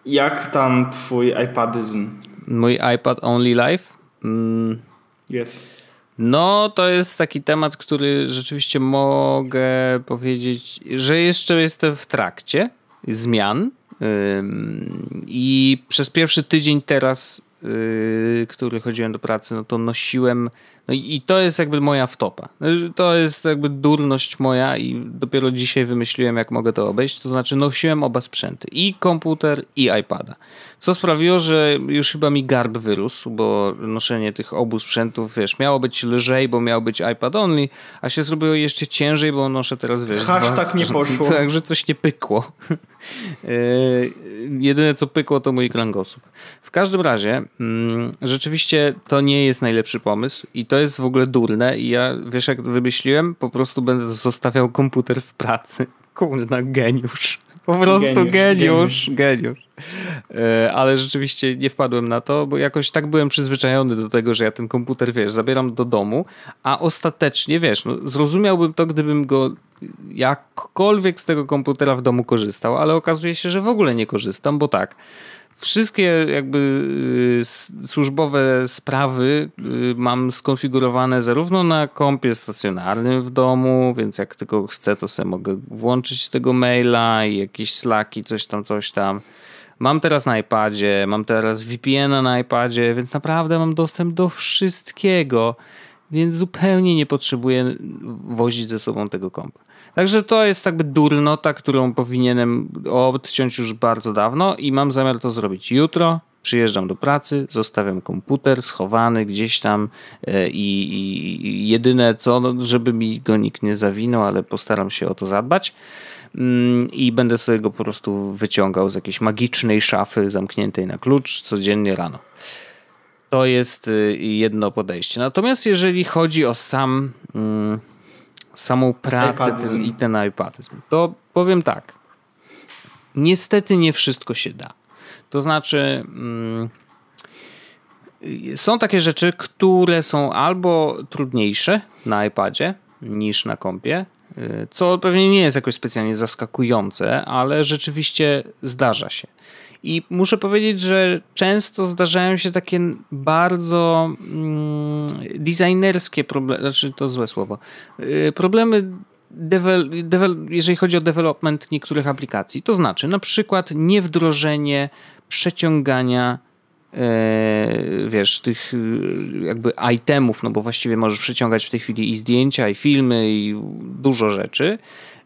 Jak tam twój iPadyzm Mój iPad Only Live? Mm, jest? No, to jest taki temat, który rzeczywiście mogę powiedzieć, że jeszcze jestem w trakcie zmian. I przez pierwszy tydzień teraz, yy, który chodziłem do pracy, no to nosiłem. No i i to jest jakby moja wtopa. To jest jakby durność moja i dopiero dzisiaj wymyśliłem, jak mogę to obejść. To znaczy nosiłem oba sprzęty. I komputer, i iPada. Co sprawiło, że już chyba mi garb wyrósł, bo noszenie tych obu sprzętów, wiesz, miało być lżej, bo miał być iPad only, a się zrobiło jeszcze ciężej, bo noszę teraz, wiesz, Hashtag nie poszło. Także coś nie pykło. Yy, Jedyne co pykło to mój kręgosłup. W każdym razie mm, rzeczywiście to nie jest najlepszy pomysł i to jest w ogóle durne i ja wiesz jak wymyśliłem? Po prostu będę zostawiał komputer w pracy. Kurna, geniusz. Po prostu Geniusz, geniusz, geniusz. E, ale rzeczywiście nie wpadłem na to, bo jakoś tak byłem przyzwyczajony do tego, że ja ten komputer, wiesz, zabieram do domu, a ostatecznie, wiesz, no, zrozumiałbym to, gdybym go jakkolwiek z tego komputera w domu korzystał, ale okazuje się, że w ogóle nie korzystam, bo tak, Wszystkie jakby y, służbowe sprawy y, mam skonfigurowane zarówno na kompie stacjonarnym w domu, więc jak tylko chcę, to sobie mogę włączyć z tego maila i jakieś slaki, coś tam, coś tam. Mam teraz na iPadzie, mam teraz VPN-a na iPadzie, więc naprawdę mam dostęp do wszystkiego, więc zupełnie nie potrzebuję wozić ze sobą tego kompa. Także to jest jakby durnota, którą powinienem odciąć już bardzo dawno i mam zamiar to zrobić jutro. Przyjeżdżam do pracy, zostawiam komputer schowany gdzieś tam e, i, i jedyne co, no, żeby mi go nikt nie zawinął, ale postaram się o to zadbać mm, i będę sobie go po prostu wyciągał z jakiejś magicznej szafy zamkniętej na klucz codziennie rano. To jest y, jedno podejście. Natomiast jeżeli chodzi o sam mm, samą pracę ten, i ten iPadyzm, to powiem tak. Niestety nie wszystko się da. To znaczy, mm, są takie rzeczy, które są albo trudniejsze na iPadzie niż na kompie, y, co pewnie nie jest jakoś specjalnie zaskakujące, ale rzeczywiście zdarza się. I muszę powiedzieć, że często zdarzają się takie bardzo mm, designerskie problemy, znaczy to złe słowo, yy, problemy Devel, devel, jeżeli chodzi o development niektórych aplikacji. To znaczy na przykład niewdrożenie przeciągania e, wiesz, tych y, jakby itemów, no bo właściwie możesz przeciągać w tej chwili i zdjęcia, i filmy, i dużo rzeczy.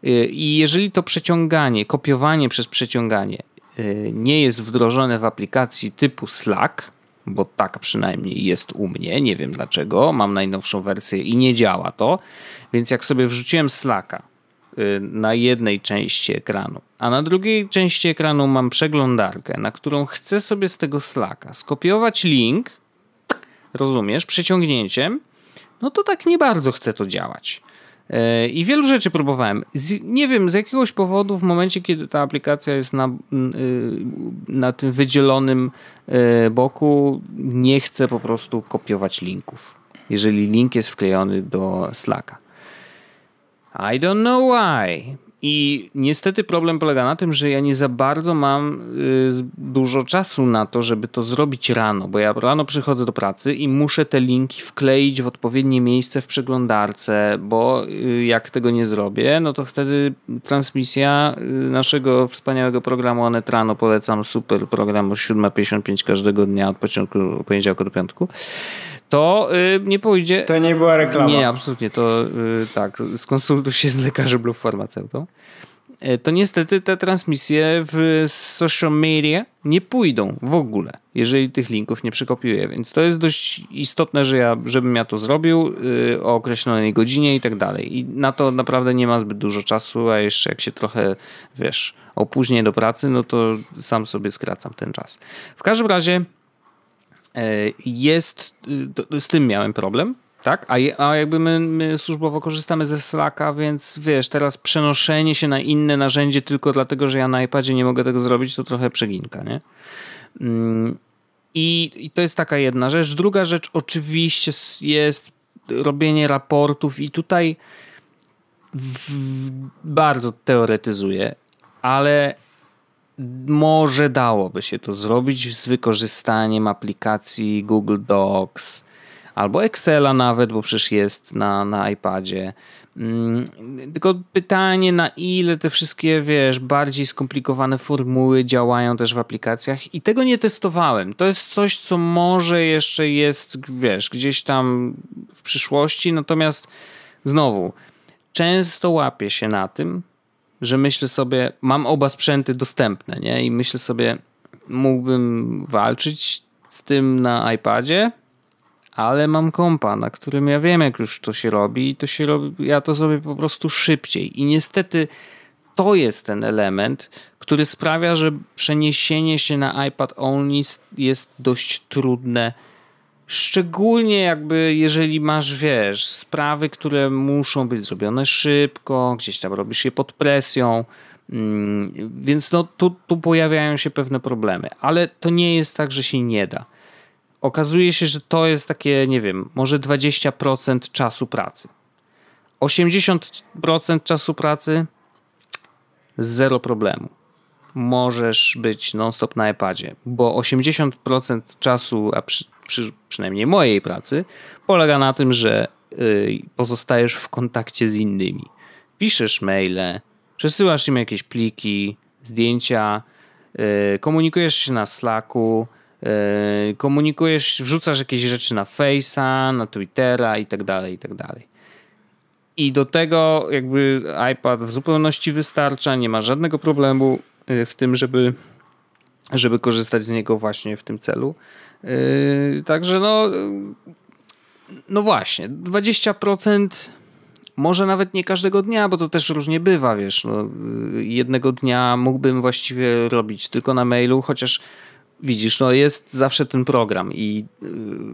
Y, I jeżeli to przeciąganie, kopiowanie przez przeciąganie nie jest wdrożone w aplikacji typu Slack, bo tak przynajmniej jest u mnie, nie wiem dlaczego, mam najnowszą wersję i nie działa to, więc jak sobie wrzuciłem Slacka y, na jednej części ekranu, a na drugiej części ekranu mam przeglądarkę, na którą chcę sobie z tego Slacka skopiować link, rozumiesz, przeciągnięciem, no to tak nie bardzo chce to działać. E, I wielu rzeczy próbowałem. Z, nie wiem, z jakiegoś powodu w momencie, kiedy ta aplikacja jest na, y, na tym wydzielonym e, boku, nie chcę po prostu kopiować linków. Jeżeli link jest wklejony do Slacka. I don't know why. I niestety problem polega na tym, że ja nie za bardzo mam y, dużo czasu na to, żeby to zrobić rano, bo ja rano przychodzę do pracy i muszę te linki wkleić w odpowiednie miejsce w przeglądarce, bo y, jak tego nie zrobię, no to wtedy transmisja y, naszego wspaniałego programu Onet Rano, polecam super program o 7.55 każdego dnia od początku poniedziałku do piątku, to y, nie pójdzie. To nie była reklama. Nie, absolutnie. To y, tak, skonsultuj się z lekarzem lub farmaceutą. Y, to niestety te transmisje w social media nie pójdą w ogóle, jeżeli tych linków nie przekopiuję. Więc to jest dość istotne, że ja, żebym ja to zrobił y, o określonej godzinie i tak dalej. I na to naprawdę nie ma zbyt dużo czasu, a jeszcze jak się trochę, wiesz, opóźnię do pracy, no to sam sobie skracam ten czas. W każdym razie jest, y, z tym miałem problem, tak? A, a jakby my, my służbowo korzystamy ze Slacka, więc wiesz, teraz przenoszenie się na inne narzędzie tylko dlatego, że ja na iPadzie nie mogę tego zrobić, to trochę przeginka, nie? Mm, I, I to jest taka jedna rzecz. Druga rzecz oczywiście jest robienie raportów i tutaj w, bardzo teoretyzuję, ale może dałoby się to zrobić z wykorzystaniem aplikacji Google Docs albo Excela nawet, bo przecież jest na, na iPadzie. Mm, tylko pytanie, na ile te wszystkie, wiesz, bardziej skomplikowane formuły działają też w aplikacjach i tego nie testowałem. To jest coś, co może jeszcze jest, wiesz, gdzieś tam w przyszłości, natomiast znowu, często łapię się na tym, że myślę sobie, mam oba sprzęty dostępne, nie? I myślę sobie, mógłbym walczyć z tym na iPadzie, ale mam kompa, na którym ja wiem, jak już to się robi i to się robi, ja to zrobię po prostu szybciej. I niestety to jest ten element, który sprawia, że przeniesienie się na iPad only jest dość trudne Szczególnie jakby jeżeli masz, wiesz, sprawy, które muszą być zrobione szybko, gdzieś tam robisz je pod presją, Mm, Więc no, tu, tu pojawiają się pewne problemy, ale to nie jest tak, że się nie da. Okazuje się, że to jest takie, nie wiem, może 20% czasu pracy. 80% czasu pracy zero problemu. Możesz być non-stop na iPadzie, bo 80% czasu, a przy, przy, przynajmniej mojej pracy, polega na tym, że y, pozostajesz w kontakcie z innymi. Piszesz maile, przesyłasz im jakieś pliki, zdjęcia, y, komunikujesz się na Slacku, y, komunikujesz, wrzucasz jakieś rzeczy na Face'a, na Twittera i tak dalej, i tak dalej. I do tego jakby iPad w zupełności wystarcza, nie ma żadnego problemu w tym, żeby, żeby korzystać z niego właśnie w tym celu. Yy, Także no, no właśnie, 20% może nawet nie każdego dnia, bo to też różnie bywa, wiesz. No, y, jednego dnia mógłbym właściwie robić tylko na mailu, chociaż widzisz, no jest zawsze ten program i y,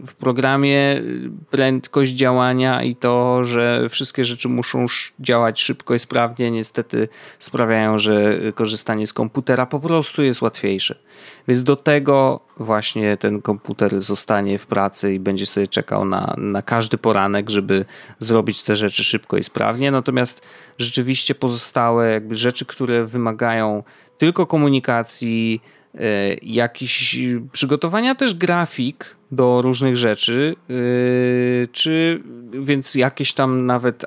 w programie prędkość działania i to, że wszystkie rzeczy muszą sz- działać szybko i sprawnie, niestety sprawiają, że korzystanie z komputera po prostu jest łatwiejsze. Więc do tego właśnie ten komputer zostanie w pracy i będzie sobie czekał na, na każdy poranek, żeby zrobić te rzeczy szybko i sprawnie. Natomiast rzeczywiście pozostałe jakby rzeczy, które wymagają tylko komunikacji, e, jakiś przygotowania też grafik do różnych rzeczy, e, czy więc jakieś tam nawet,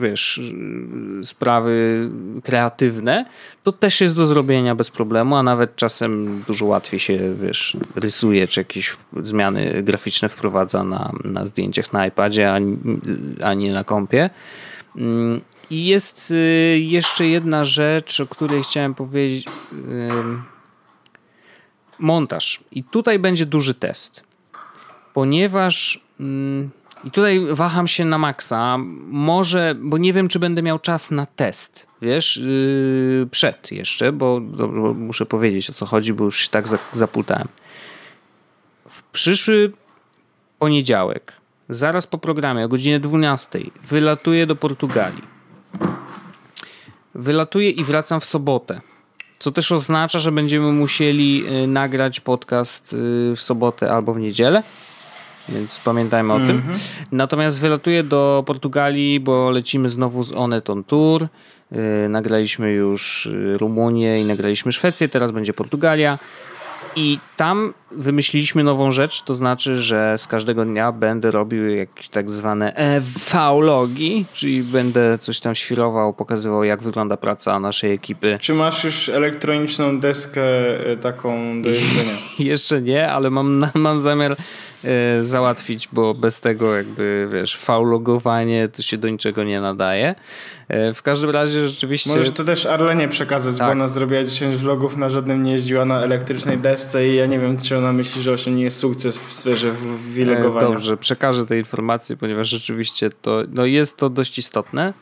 wiesz, sprawy kreatywne, to też jest do zrobienia bez problemu, a nawet czasem dużo łatwiej się, wiesz, rysuje, czy jakieś zmiany graficzne wprowadza na, na zdjęciach na iPadzie, a, a nie na kompie. Mm, I jest y, jeszcze jedna rzecz, o której chciałem powiedzieć. Montaż. I tutaj będzie duży test. Ponieważ. mm, I tutaj waham się na maksa. Może, bo nie wiem, czy będę miał czas na test. Wiesz, yy, przed jeszcze, bo, bo muszę powiedzieć o co chodzi, bo już się tak za- zaputałem. W przyszły poniedziałek, zaraz po programie o godzinie 12, wylatuję do Portugalii. Wylatuję i wracam w sobotę. Co też oznacza, że będziemy musieli y, nagrać podcast y, w sobotę albo w niedzielę. Więc pamiętajmy o tym. Natomiast wylatuję do Portugalii, bo lecimy znowu z Oneton Tour. Yy, nagraliśmy już y, Rumunię i nagraliśmy Szwecję, teraz będzie Portugalia. I tam wymyśliliśmy nową rzecz, to znaczy, że z każdego dnia będę robił jakieś tak zwane EV-logi, czyli będę coś tam świrował, pokazywał jak wygląda praca naszej ekipy. Czy masz już elektroniczną deskę e, taką do jeżdżenia? Jeszcze nie, ale mam, mam zamiar e, załatwić, bo bez tego jakby, wiesz, faulogowanie to się do niczego nie nadaje. E, w każdym razie rzeczywiście... Możesz to też Arlenie przekazać, bo Tak. ona zrobiła 10 vlogów, na żadnym nie jeździła na elektrycznej desce i ja nie wiem, czy ona myśli, że osiągnie sukces w sferze w- E, wilegowania. Dobrze, przekażę te informacje, ponieważ rzeczywiście to no jest to dość istotne.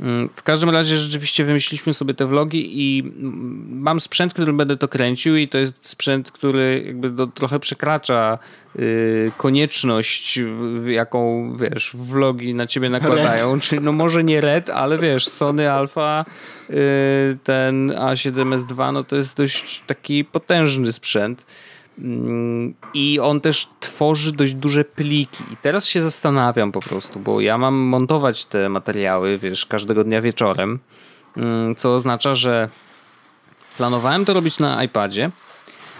Mm, W każdym razie rzeczywiście wymyśliliśmy sobie te vlogi i mm, mam sprzęt, którym będę to kręcił i to jest sprzęt, który jakby do, trochę przekracza y, konieczność, jaką wiesz, vlogi na ciebie nakładają. Czyli no może nie RED, ale wiesz, Sony Alpha, y, ten A7S II, no to jest dość taki potężny sprzęt. I on też tworzy dość duże pliki. I teraz się zastanawiam po prostu, bo ja mam montować te materiały, wiesz, każdego dnia wieczorem, mm, co oznacza, że planowałem to robić na iPadzie,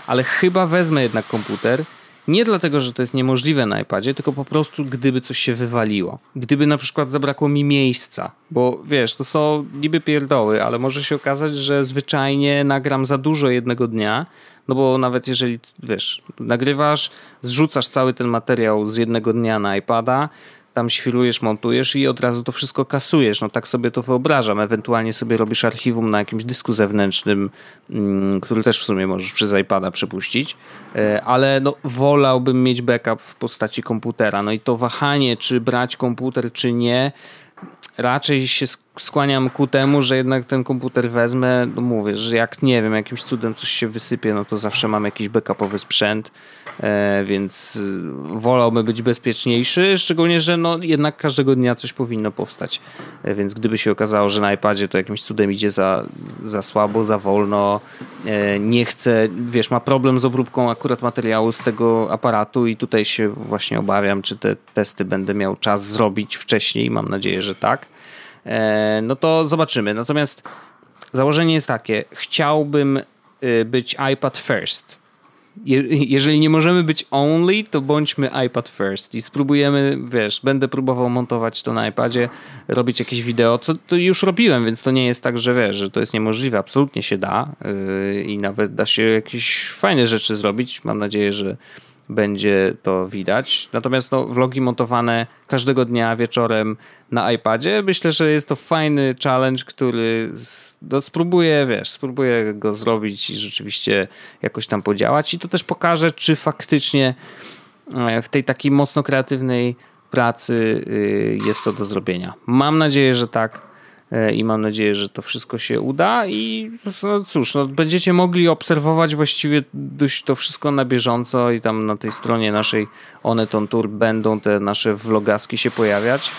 ale chyba wezmę jednak komputer. Nie dlatego, że to jest niemożliwe na iPadzie, tylko po prostu gdyby coś się wywaliło. Gdyby na przykład zabrakło mi miejsca, bo wiesz, to są niby pierdoły, ale może się okazać, że zwyczajnie nagram za dużo jednego dnia, no bo nawet jeżeli, wiesz, nagrywasz, zrzucasz cały ten materiał z jednego dnia na iPada, tam świrujesz, montujesz i od razu to wszystko kasujesz. No tak sobie to wyobrażam. Ewentualnie sobie robisz archiwum na jakimś dysku zewnętrznym, mm, który też w sumie możesz przez iPada przepuścić, E, ale no wolałbym mieć backup w postaci komputera. No i to wahanie, czy brać komputer, czy nie, raczej się skłaniam ku temu, że jednak ten komputer wezmę, no mówię, że jak nie wiem, jakimś cudem coś się wysypie, no to zawsze mam jakiś backupowy sprzęt, e, więc y, wolałbym być bezpieczniejszy, szczególnie, że no jednak każdego dnia coś powinno powstać, e, więc gdyby się okazało, że na iPadzie to jakimś cudem idzie za, za słabo, za wolno, e, nie chce, wiesz, ma problem z obróbką akurat materiału z tego aparatu i tutaj się właśnie obawiam, czy te testy będę miał czas zrobić wcześniej, mam nadzieję, że tak. E, no to zobaczymy. Natomiast założenie jest takie: chciałbym y, być iPad first. Je, jeżeli nie możemy być only, to bądźmy iPad first i spróbujemy, wiesz, będę próbował montować to na iPadzie, robić jakieś wideo, co to już robiłem, więc to nie jest tak, że wiesz, że to jest niemożliwe, absolutnie się da yy, i nawet da się jakieś fajne rzeczy zrobić. Mam nadzieję, że będzie to widać. Natomiast no, vlogi montowane każdego dnia wieczorem na iPadzie, myślę, że jest to fajny challenge, który no, spróbuję, wiesz, spróbuję go zrobić i rzeczywiście jakoś tam podziałać i to też pokaże, czy faktycznie e, w tej takiej mocno kreatywnej pracy y, jest to do zrobienia. Mam nadzieję, że tak. E, i mam nadzieję, że to wszystko się uda i no cóż, no będziecie mogli obserwować właściwie dość to wszystko na bieżąco i tam na tej stronie naszej Oneton Tour będą te nasze vlogaski się pojawiać.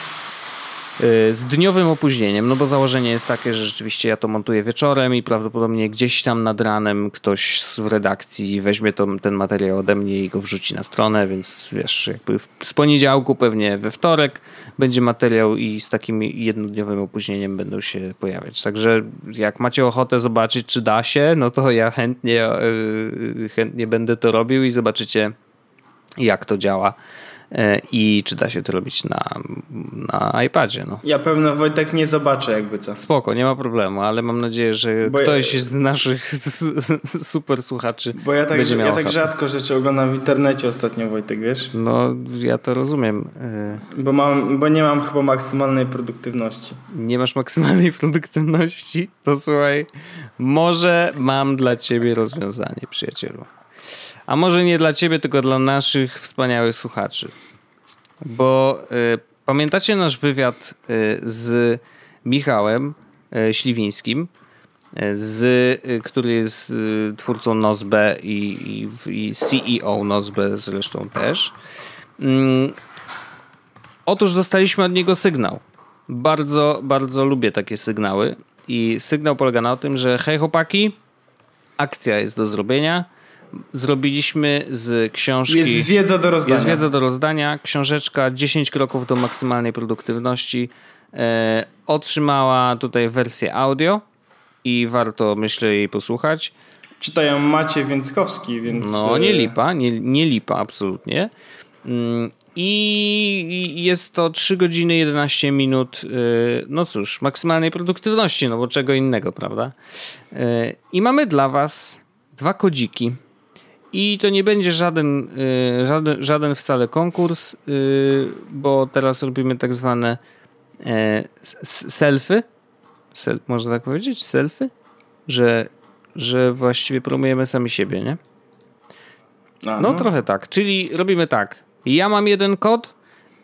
Y, z dniowym opóźnieniem, no bo założenie jest takie, że rzeczywiście ja to montuję wieczorem i prawdopodobnie gdzieś tam nad ranem ktoś w redakcji weźmie to, ten materiał ode mnie i go wrzuci na stronę, więc wiesz, jakby z poniedziałku pewnie we wtorek będzie materiał i z takim jednodniowym opóźnieniem będą się pojawiać. Także jak macie ochotę zobaczyć, czy da się, no to ja chętnie, y, chętnie będę to robił i zobaczycie, jak to działa. E, i czy da się to robić na, na iPadzie. No. Ja pewno Wojtek nie zobaczę jakby co. Spoko, nie ma problemu, ale mam nadzieję, że Bo ktoś ja... z naszych super słuchaczy Bo ja tak, będzie miał ja tak rzadko rzeczy oglądam w internecie ostatnio Wojtek, wiesz? No, ja to rozumiem. E, bo, mam, bo nie mam chyba maksymalnej produktywności. Nie masz maksymalnej produktywności? To słuchaj, może mam dla ciebie rozwiązanie, przyjacielu. A może nie dla ciebie, tylko dla naszych wspaniałych słuchaczy. Bo y, pamiętacie nasz wywiad y, z Michałem y, Śliwińskim, y, z, y, który jest y, twórcą Nozbe i, i, i, CEO Nozbe zresztą też. Mm, otóż dostaliśmy od niego sygnał. Bardzo, bardzo lubię takie sygnały. I sygnał polega na tym, że hej chłopaki, akcja jest do zrobienia zrobiliśmy z książki. Jest wiedza do rozdania. Jest wiedza do rozdania. Książeczka 10 kroków do maksymalnej produktywności. E, otrzymała tutaj wersję audio i warto, myślę, jej posłuchać. Czytają Maciej Więckowski, więc. No, nie lipa, nie, nie lipa, absolutnie. Mm, I jest to 3 godziny 11 minut, e, no cóż, maksymalnej produktywności, no bo czego innego, prawda? E, I mamy dla Was dwa kodziki i to nie będzie żaden, y, żaden, żaden wcale konkurs, y, bo teraz robimy tak zwane e, selfy. Sel, można tak powiedzieć? Selfy? Że, że właściwie promujemy sami siebie, nie? Aha. No trochę tak. Czyli robimy tak. Ja mam jeden kod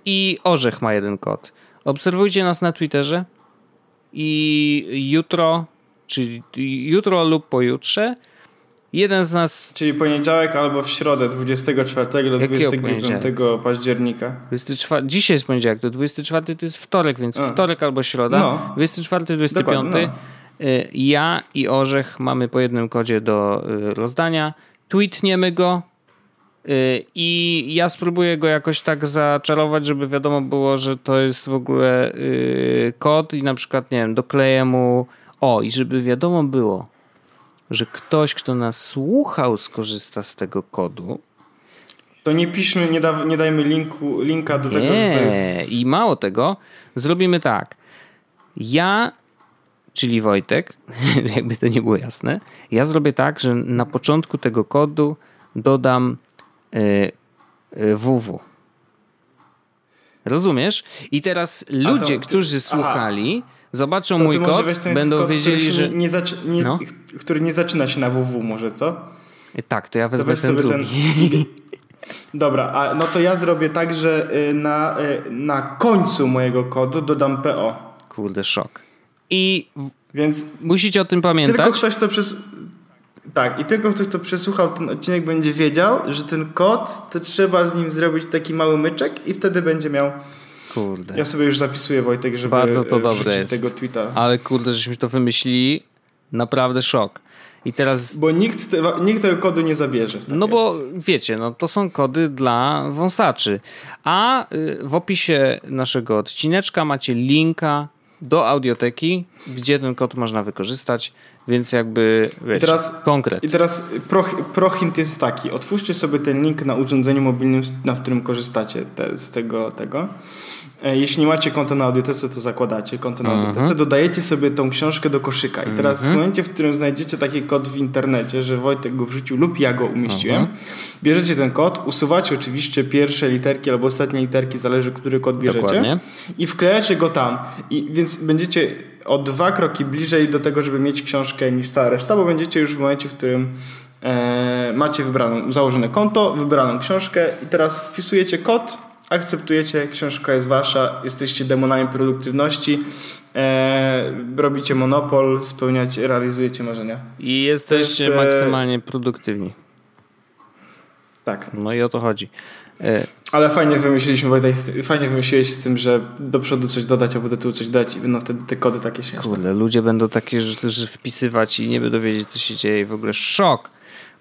i Orzech ma jeden kod. Obserwujcie nas na Twitterze i jutro, czyli jutro lub pojutrze Jeden z nas. Czyli poniedziałek albo w środę 24 do 25 października. 24... Dzisiaj jest poniedziałek, to 24 to jest wtorek, więc A. wtorek albo środa. No. 24, 25. No. Y, ja i Orzech mamy po jednym kodzie do y, rozdania. Tweetniemy go. Y, I ja spróbuję go jakoś tak zaczarować, żeby wiadomo było, że to jest w ogóle kod i na przykład, nie wiem, dokleję mu. O, i żeby wiadomo było, że ktoś, kto nas słuchał, skorzysta z tego kodu. To nie piszmy, nie, da, nie dajmy linku, linka do nie. tego, że to jest. I mało tego, zrobimy tak. Ja, czyli Wojtek, jakby to nie było jasne, ja zrobię tak, że na początku tego kodu dodam y, y. Rozumiesz? I teraz ludzie, to, ty, którzy słuchali, aha zobaczą to mój kod, będą kod, wiedzieli, że... Nie, nie no? Który nie zaczyna się na www może, co? Tak, to ja wezmę to ten drugi. Ten... Dobra, a no to ja zrobię tak, że y, na, y, na końcu mojego kodu dodam PO. Kurde, szok. I Więc musicie o tym pamiętać. tylko ktoś to przez... Tak, i tylko ktoś, kto przesłuchał ten odcinek, będzie wiedział, że ten kod, to trzeba z nim zrobić taki mały myczek i wtedy będzie miał... Kurde. Ja sobie już zapisuję, Wojtek, żeby Bardzo to e, dobre jest. tego tweeta. Ale kurde, żeśmy to wymyślili. Naprawdę szok. I teraz Bo nikt, nikt tego kodu nie zabierze. Tak No bo wiecie, no to są kody dla wąsaczy. A y, w opisie naszego odcineczka macie linka do audioteki, gdzie ten kod można wykorzystać, więc jakby wiecie, teraz- konkret. I teraz pro, prohint jest taki. Otwórzcie sobie ten link na urządzeniu mobilnym, na którym korzystacie te, z tego, tego. E, Jeśli nie macie konta na audiotece, to zakładacie konto na Mhm. audiotece, dodajecie sobie tą książkę do koszyka. I teraz w momencie, w którym znajdziecie taki kod w internecie, że Wojtek go wrzucił lub ja go umieściłem, Mhm. bierzecie ten kod, usuwacie oczywiście pierwsze literki albo ostatnie literki, zależy, który kod bierzecie. Dokładnie. I wklejacie go tam. I więc będziecie o dwa kroki bliżej do tego, żeby mieć książkę niż cała reszta, bo będziecie już w momencie, w którym e, macie wybraną, założone konto, wybraną książkę i teraz wpisujecie kod, akceptujecie, książka jest wasza, jesteście demonami produktywności, e, robicie monopol, spełniacie, realizujecie marzenia. I jesteście jest, maksymalnie produktywni. Tak. No i o to chodzi. E, Ale fajnie wymyśliliśmy, Wojtek, fajnie wymyśliłeś z tym, że do przodu coś dodać, albo do tyłu coś dać i będą wtedy te kody takie śmieszne. Kurde, ludzie będą takie rzeczy wpisywać i nie będą wiedzieć, co się dzieje. W ogóle szok.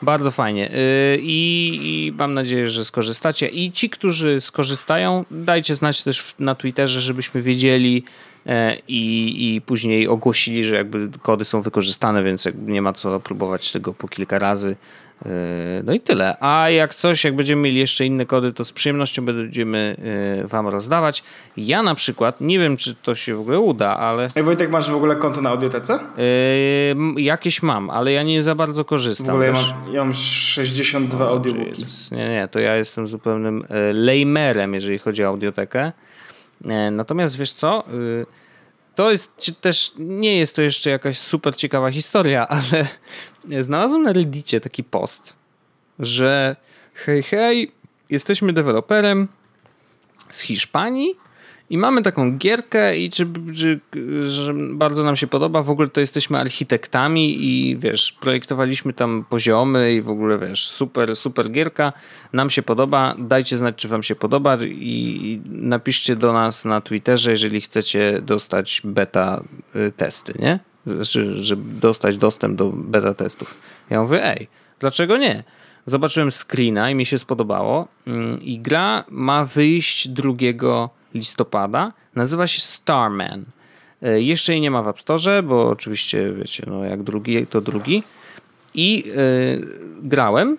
Bardzo fajnie. Yy, I, I mam nadzieję, że skorzystacie. I ci, którzy skorzystają, dajcie znać też na Twitterze, żebyśmy wiedzieli e, i, i później ogłosili, że jakby kody są wykorzystane, więc jakby nie ma co próbować tego po kilka razy. Yy, No i tyle. A jak coś, jak będziemy mieli jeszcze inne kody, to z przyjemnością będziemy yy, Wam rozdawać. Ja na przykład, nie wiem, czy to się w ogóle uda, ale Ej, Wojtek, masz w ogóle konto na audiotece? Yy, jakieś mam, ale ja nie za bardzo korzystam. W ogóle ja mam, ja mam 62 O, audiobooki. Nie, nie, to ja jestem zupełnym e, lejmerem, jeżeli chodzi o audiotekę. Natomiast wiesz co? Y, To jest też, nie jest to jeszcze jakaś super ciekawa historia, ale znalazłem na Reddicie taki post, że hej, hej, jesteśmy deweloperem z Hiszpanii i mamy taką gierkę i czy, czy że bardzo nam się podoba, w ogóle to jesteśmy architektami i wiesz, projektowaliśmy tam poziomy i w ogóle wiesz, super, super gierka, nam się podoba, dajcie znać czy wam się podoba i, napiszcie do nas na Twitterze, jeżeli chcecie dostać beta y, testy, nie? Znaczy, żeby dostać dostęp do beta testów. Ja mówię, ej, dlaczego nie? Zobaczyłem screena i mi się spodobało. Mm, I gra ma wyjść 2 listopada. Nazywa się Starman. E, Jeszcze jej nie ma w App Store, bo oczywiście, wiecie, no jak drugi, to drugi. I e, grałem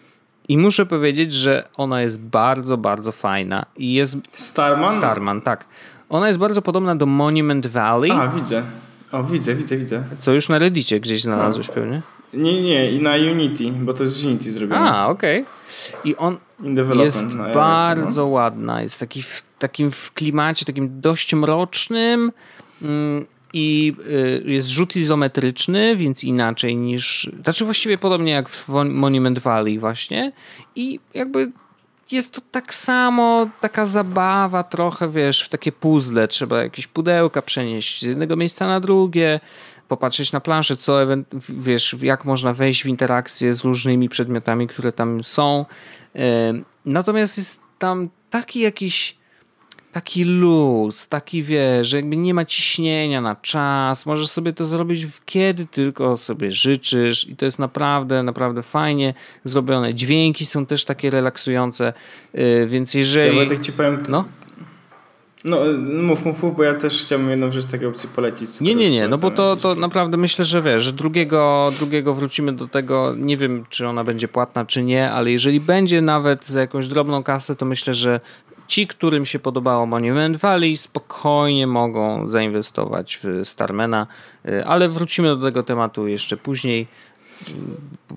i muszę powiedzieć, że ona jest bardzo, bardzo fajna. I jest Starman? Starman, tak. Ona jest bardzo podobna do Monument Valley, A, widzę. O, widzę, widzę, widzę. co już na Reddicie gdzieś znalazłeś pewnie. Nie, nie, i na Unity, bo to jest Unity zrobione. A, okej. I on, jest iOS-a, bardzo ładna. Jest taki w, takim w klimacie takim dość mrocznym mm, i y, jest rzut izometryczny, więc inaczej niż... Znaczy właściwie podobnie jak w Monument Valley właśnie. I jakby jest to tak samo, taka zabawa trochę, wiesz, w takie puzzle. Trzeba jakieś pudełka przenieść z jednego miejsca na drugie, popatrzeć na planszę, co, wiesz, jak można wejść w interakcję z różnymi przedmiotami, które tam są. Natomiast jest tam taki jakiś taki luz, taki wiesz, że jakby nie ma ciśnienia na czas, możesz sobie to zrobić w kiedy tylko sobie życzysz i to jest naprawdę, naprawdę fajnie zrobione. Dźwięki są też takie relaksujące, yy, więc Ja jeżeli... Wojtek ci powiem... No. No, y, mów, mów, mów, bo ja też chciałbym jedną rzecz takiej opcji polecić. Nie, nie, nie, no bo to, to naprawdę myślę, że wiesz, że drugiego, drugiego wrócimy do tego, nie wiem czy ona będzie płatna czy nie, ale jeżeli będzie nawet za jakąś drobną kasę, to myślę, że ci, którym się podobało Monument Valley spokojnie mogą zainwestować w Starmana, y, ale wrócimy do tego tematu jeszcze później, y,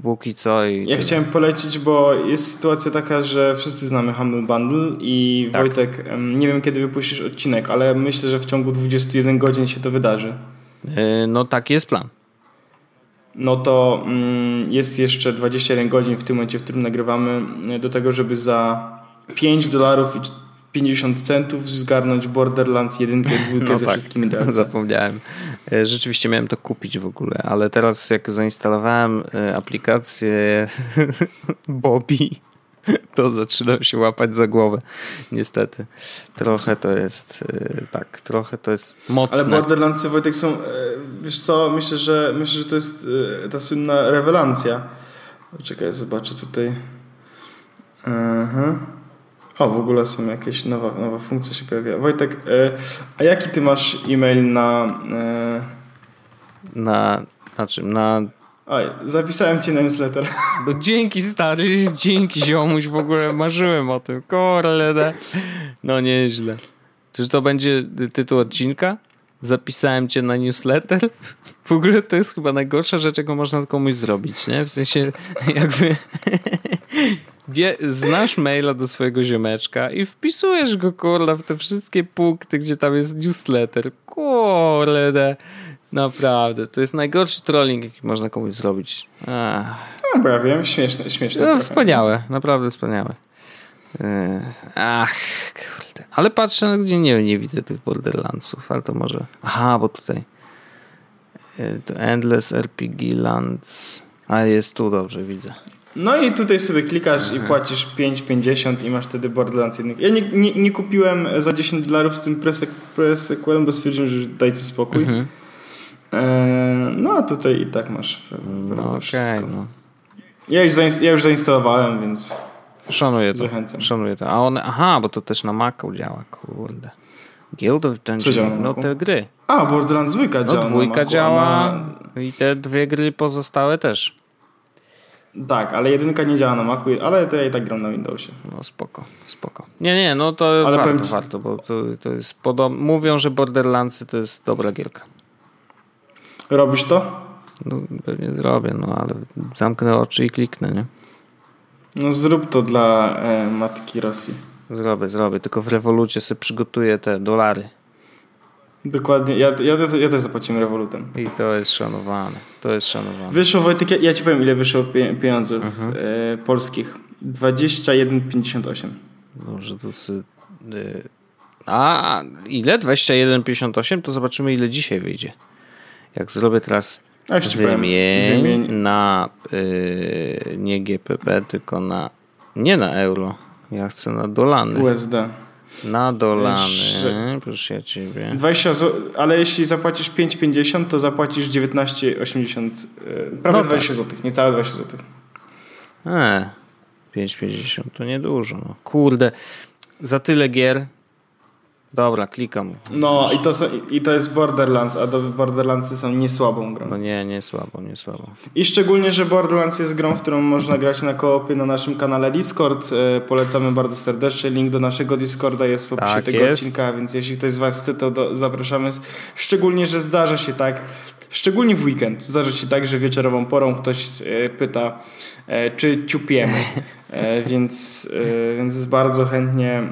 póki co i... Ja chciałem polecić, bo jest sytuacja taka, że wszyscy znamy Humble Bundle i Tak. Wojtek, nie wiem kiedy wypuścisz odcinek, ale myślę, że w ciągu 21 godzin się to wydarzy. y, No taki jest plan. No to mm, jest jeszcze 21 godzin w tym momencie, w którym nagrywamy, do tego, żeby za 5 dolarów i 50 centów zgarnąć Borderlands 1 dwójkę No ze tak, wszystkimi DLC. Zapomniałem. E, Rzeczywiście miałem to kupić w ogóle, ale teraz jak zainstalowałem e, aplikację Bobby, to zaczynam się łapać za głowę. Niestety. Trochę to jest e, tak, trochę to jest mocne. Ale Borderlandsy Wojtek są, wiesz co, myślę, że myślę, że to jest ta słynna rewelacja. Czekaj, zobaczę tutaj. Aha. O, w ogóle są jakieś nowa, nowa funkcja się pojawia. Wojtek, e, a jaki ty masz e-mail na... E... Na, na czym? Na Oj, zapisałem cię na newsletter. No dzięki stary, dzięki ziomuś, w ogóle marzyłem o tym, kurde. No nieźle. Czyż to będzie tytuł odcinka? Zapisałem cię na newsletter? W ogóle to jest chyba najgorsza rzecz, jaką można komuś zrobić, nie? W sensie jakby znasz maila do swojego ziomeczka i wpisujesz go, kurde, w te wszystkie punkty, gdzie tam jest newsletter. Kurde. Naprawdę, to jest najgorszy trolling, jaki można komuś zrobić. Ach. No, bo ja wiem, śmieszne, śmieszne. No, trochę. wspaniałe, naprawdę wspaniałe. Yy, Ach, kurde. Ale patrzę, gdzie nie, nie widzę tych Borderlandsów, ale to może... Aha, bo tutaj yy, to Endless RPG Lands... A jest tu, dobrze, widzę. No i tutaj sobie klikasz i płacisz 5,50 i masz wtedy Borderlands 1. Ja nie, nie, nie kupiłem za 10 dolarów z tym presequelem, bo stwierdziłem, że dajcie spokój. Mhm. Eee, no a tutaj i tak masz No okej, wszystko. no. Ja, już ja już zainstalowałem, więc Szanuję to. Zachęcam. Szanuję to. A one, aha, bo to też na Macu działa, kurde. Guild of Co działa na Dungeon, no te gry. A, Borderlands 2 No działa na dwójka działa Na... i te dwie gry pozostałe też. Tak, ale jedynka nie działa na Macu, ale to ja i tak gram na Windowsie. No spoko, spoko. Nie, nie, no to Ale powiem warto, ci- warto, bo to, to jest podobne. Mówią, że Borderlandsy to jest dobra gierka. Robisz to? No pewnie zrobię, no ale zamknę oczy i kliknę, nie? No zrób to dla e, matki Rosji. Zrobię, zrobię, tylko w rewolucie sobie przygotuję te dolary. Dokładnie, ja, ja, ja też zapłaciłem rewolutem. I to jest szanowane, to jest szanowane. Wyszło Wojtek, ja- ja ci powiem ile wyszło pie- pieniędzy Mhm. e, polskich. 21,58. Dobrze, to sy... y, A, ile? 21,58? To zobaczymy ile dzisiaj wyjdzie. Jak zrobię teraz A wymień, Wymień. na y, nie GPP, tylko na nie na euro. Ja chcę na dolany. USD. Na dolany, Jeszcze- proszę ciebie. 20 zł, ale jeśli zapłacisz 5,50 to zapłacisz 19,80. e, Prawie No 20 zł, niecałe 20 zł. E, 5,50 to niedużo. No. Kurde, za tyle gier. Dobra, klikam. No i to, są, i to jest Borderlands, a do Borderlandsy są niesłabą grą. No nie, nie słabo, nie słabo. I szczególnie, że Borderlands jest grą, w którą można grać na koopie na naszym kanale Discord. E, polecamy bardzo serdecznie. Link do naszego Discorda jest w opisie Tak tego jest. odcinka, więc jeśli ktoś z Was chce, to do, zapraszamy. Szczególnie, że zdarza się tak, szczególnie w weekend, zdarza się tak, że wieczorową porą ktoś e, pyta, e, czy ciupiemy. E, więc, więc bardzo chętnie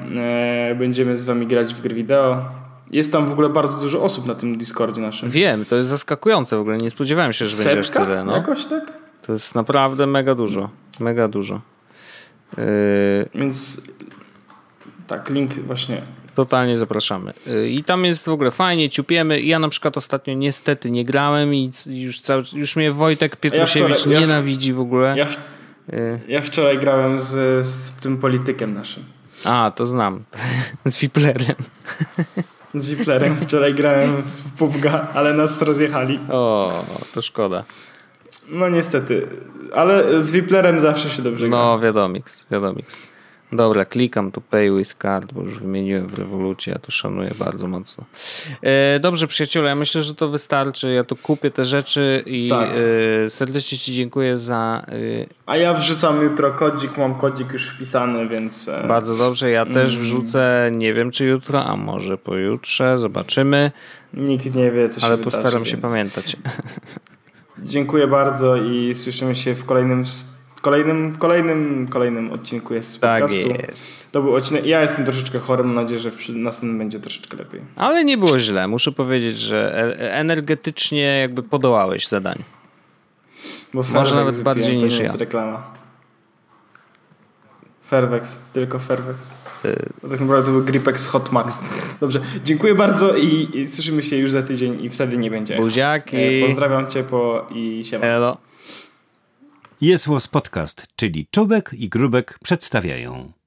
będziemy z Wami grać w gry wideo. Jest tam w ogóle bardzo dużo osób na tym Discordzie naszym. Wiem, to jest zaskakujące w ogóle. Nie spodziewałem się, że będzie aż Setka? tyle. No. Jakoś tak? To jest naprawdę mega dużo. Mega dużo. Yy, Więc tak, link właśnie. Totalnie zapraszamy. Yy, I tam jest w ogóle fajnie, ciupiemy. Ja na przykład ostatnio niestety nie grałem i już, cały, już mnie Wojtek Pietrusiewicz wczoraj- ja w- nienawidzi w ogóle. Ja, Yy, ja wczoraj grałem z, z tym politykiem naszym. a, to znam. Z Wiplerem. Z Wiplerem wczoraj grałem w PUBG'a, ale nas rozjechali. O, to szkoda. No niestety, ale z Wiplerem zawsze się dobrze gra. No, wiadomiks, wiadomiks. Dobra, klikam tu Pay with Card, bo już wymieniłem w rewolucie, ja to szanuję bardzo mocno. E, dobrze, przyjaciele, ja myślę, że to wystarczy. Ja tu kupię te rzeczy i Tak. e, serdecznie Ci dziękuję za. E, A ja wrzucam jutro kodzik, mam kodzik już wpisany, więc... e, bardzo dobrze, ja Mm. też wrzucę, nie wiem czy jutro, a może pojutrze, zobaczymy, Nikt nie wie, co się ale wydarzy, postaram się więc pamiętać. Dziękuję bardzo i słyszymy się w kolejnym... kolejnym, kolejnym, kolejnym odcinku jest z Tak podcastu. jest. To był odcinek. Ja jestem troszeczkę chory, mam nadzieję, że następnym będzie troszeczkę lepiej. Ale nie było źle, muszę powiedzieć, że e- energetycznie jakby podołałeś zadaniu. Bo Może nawet bardziej niż ja. jest reklama. Fairvex, tylko Fairvex. Bo tak naprawdę to był Gripex Hot Max. Dobrze, dziękuję bardzo i, i słyszymy się już za tydzień i wtedy nie będzie. Buziaki. E, Pozdrawiam cię po i siema. Elo. Jest Podcast, czyli Czubek i Grubek przedstawiają.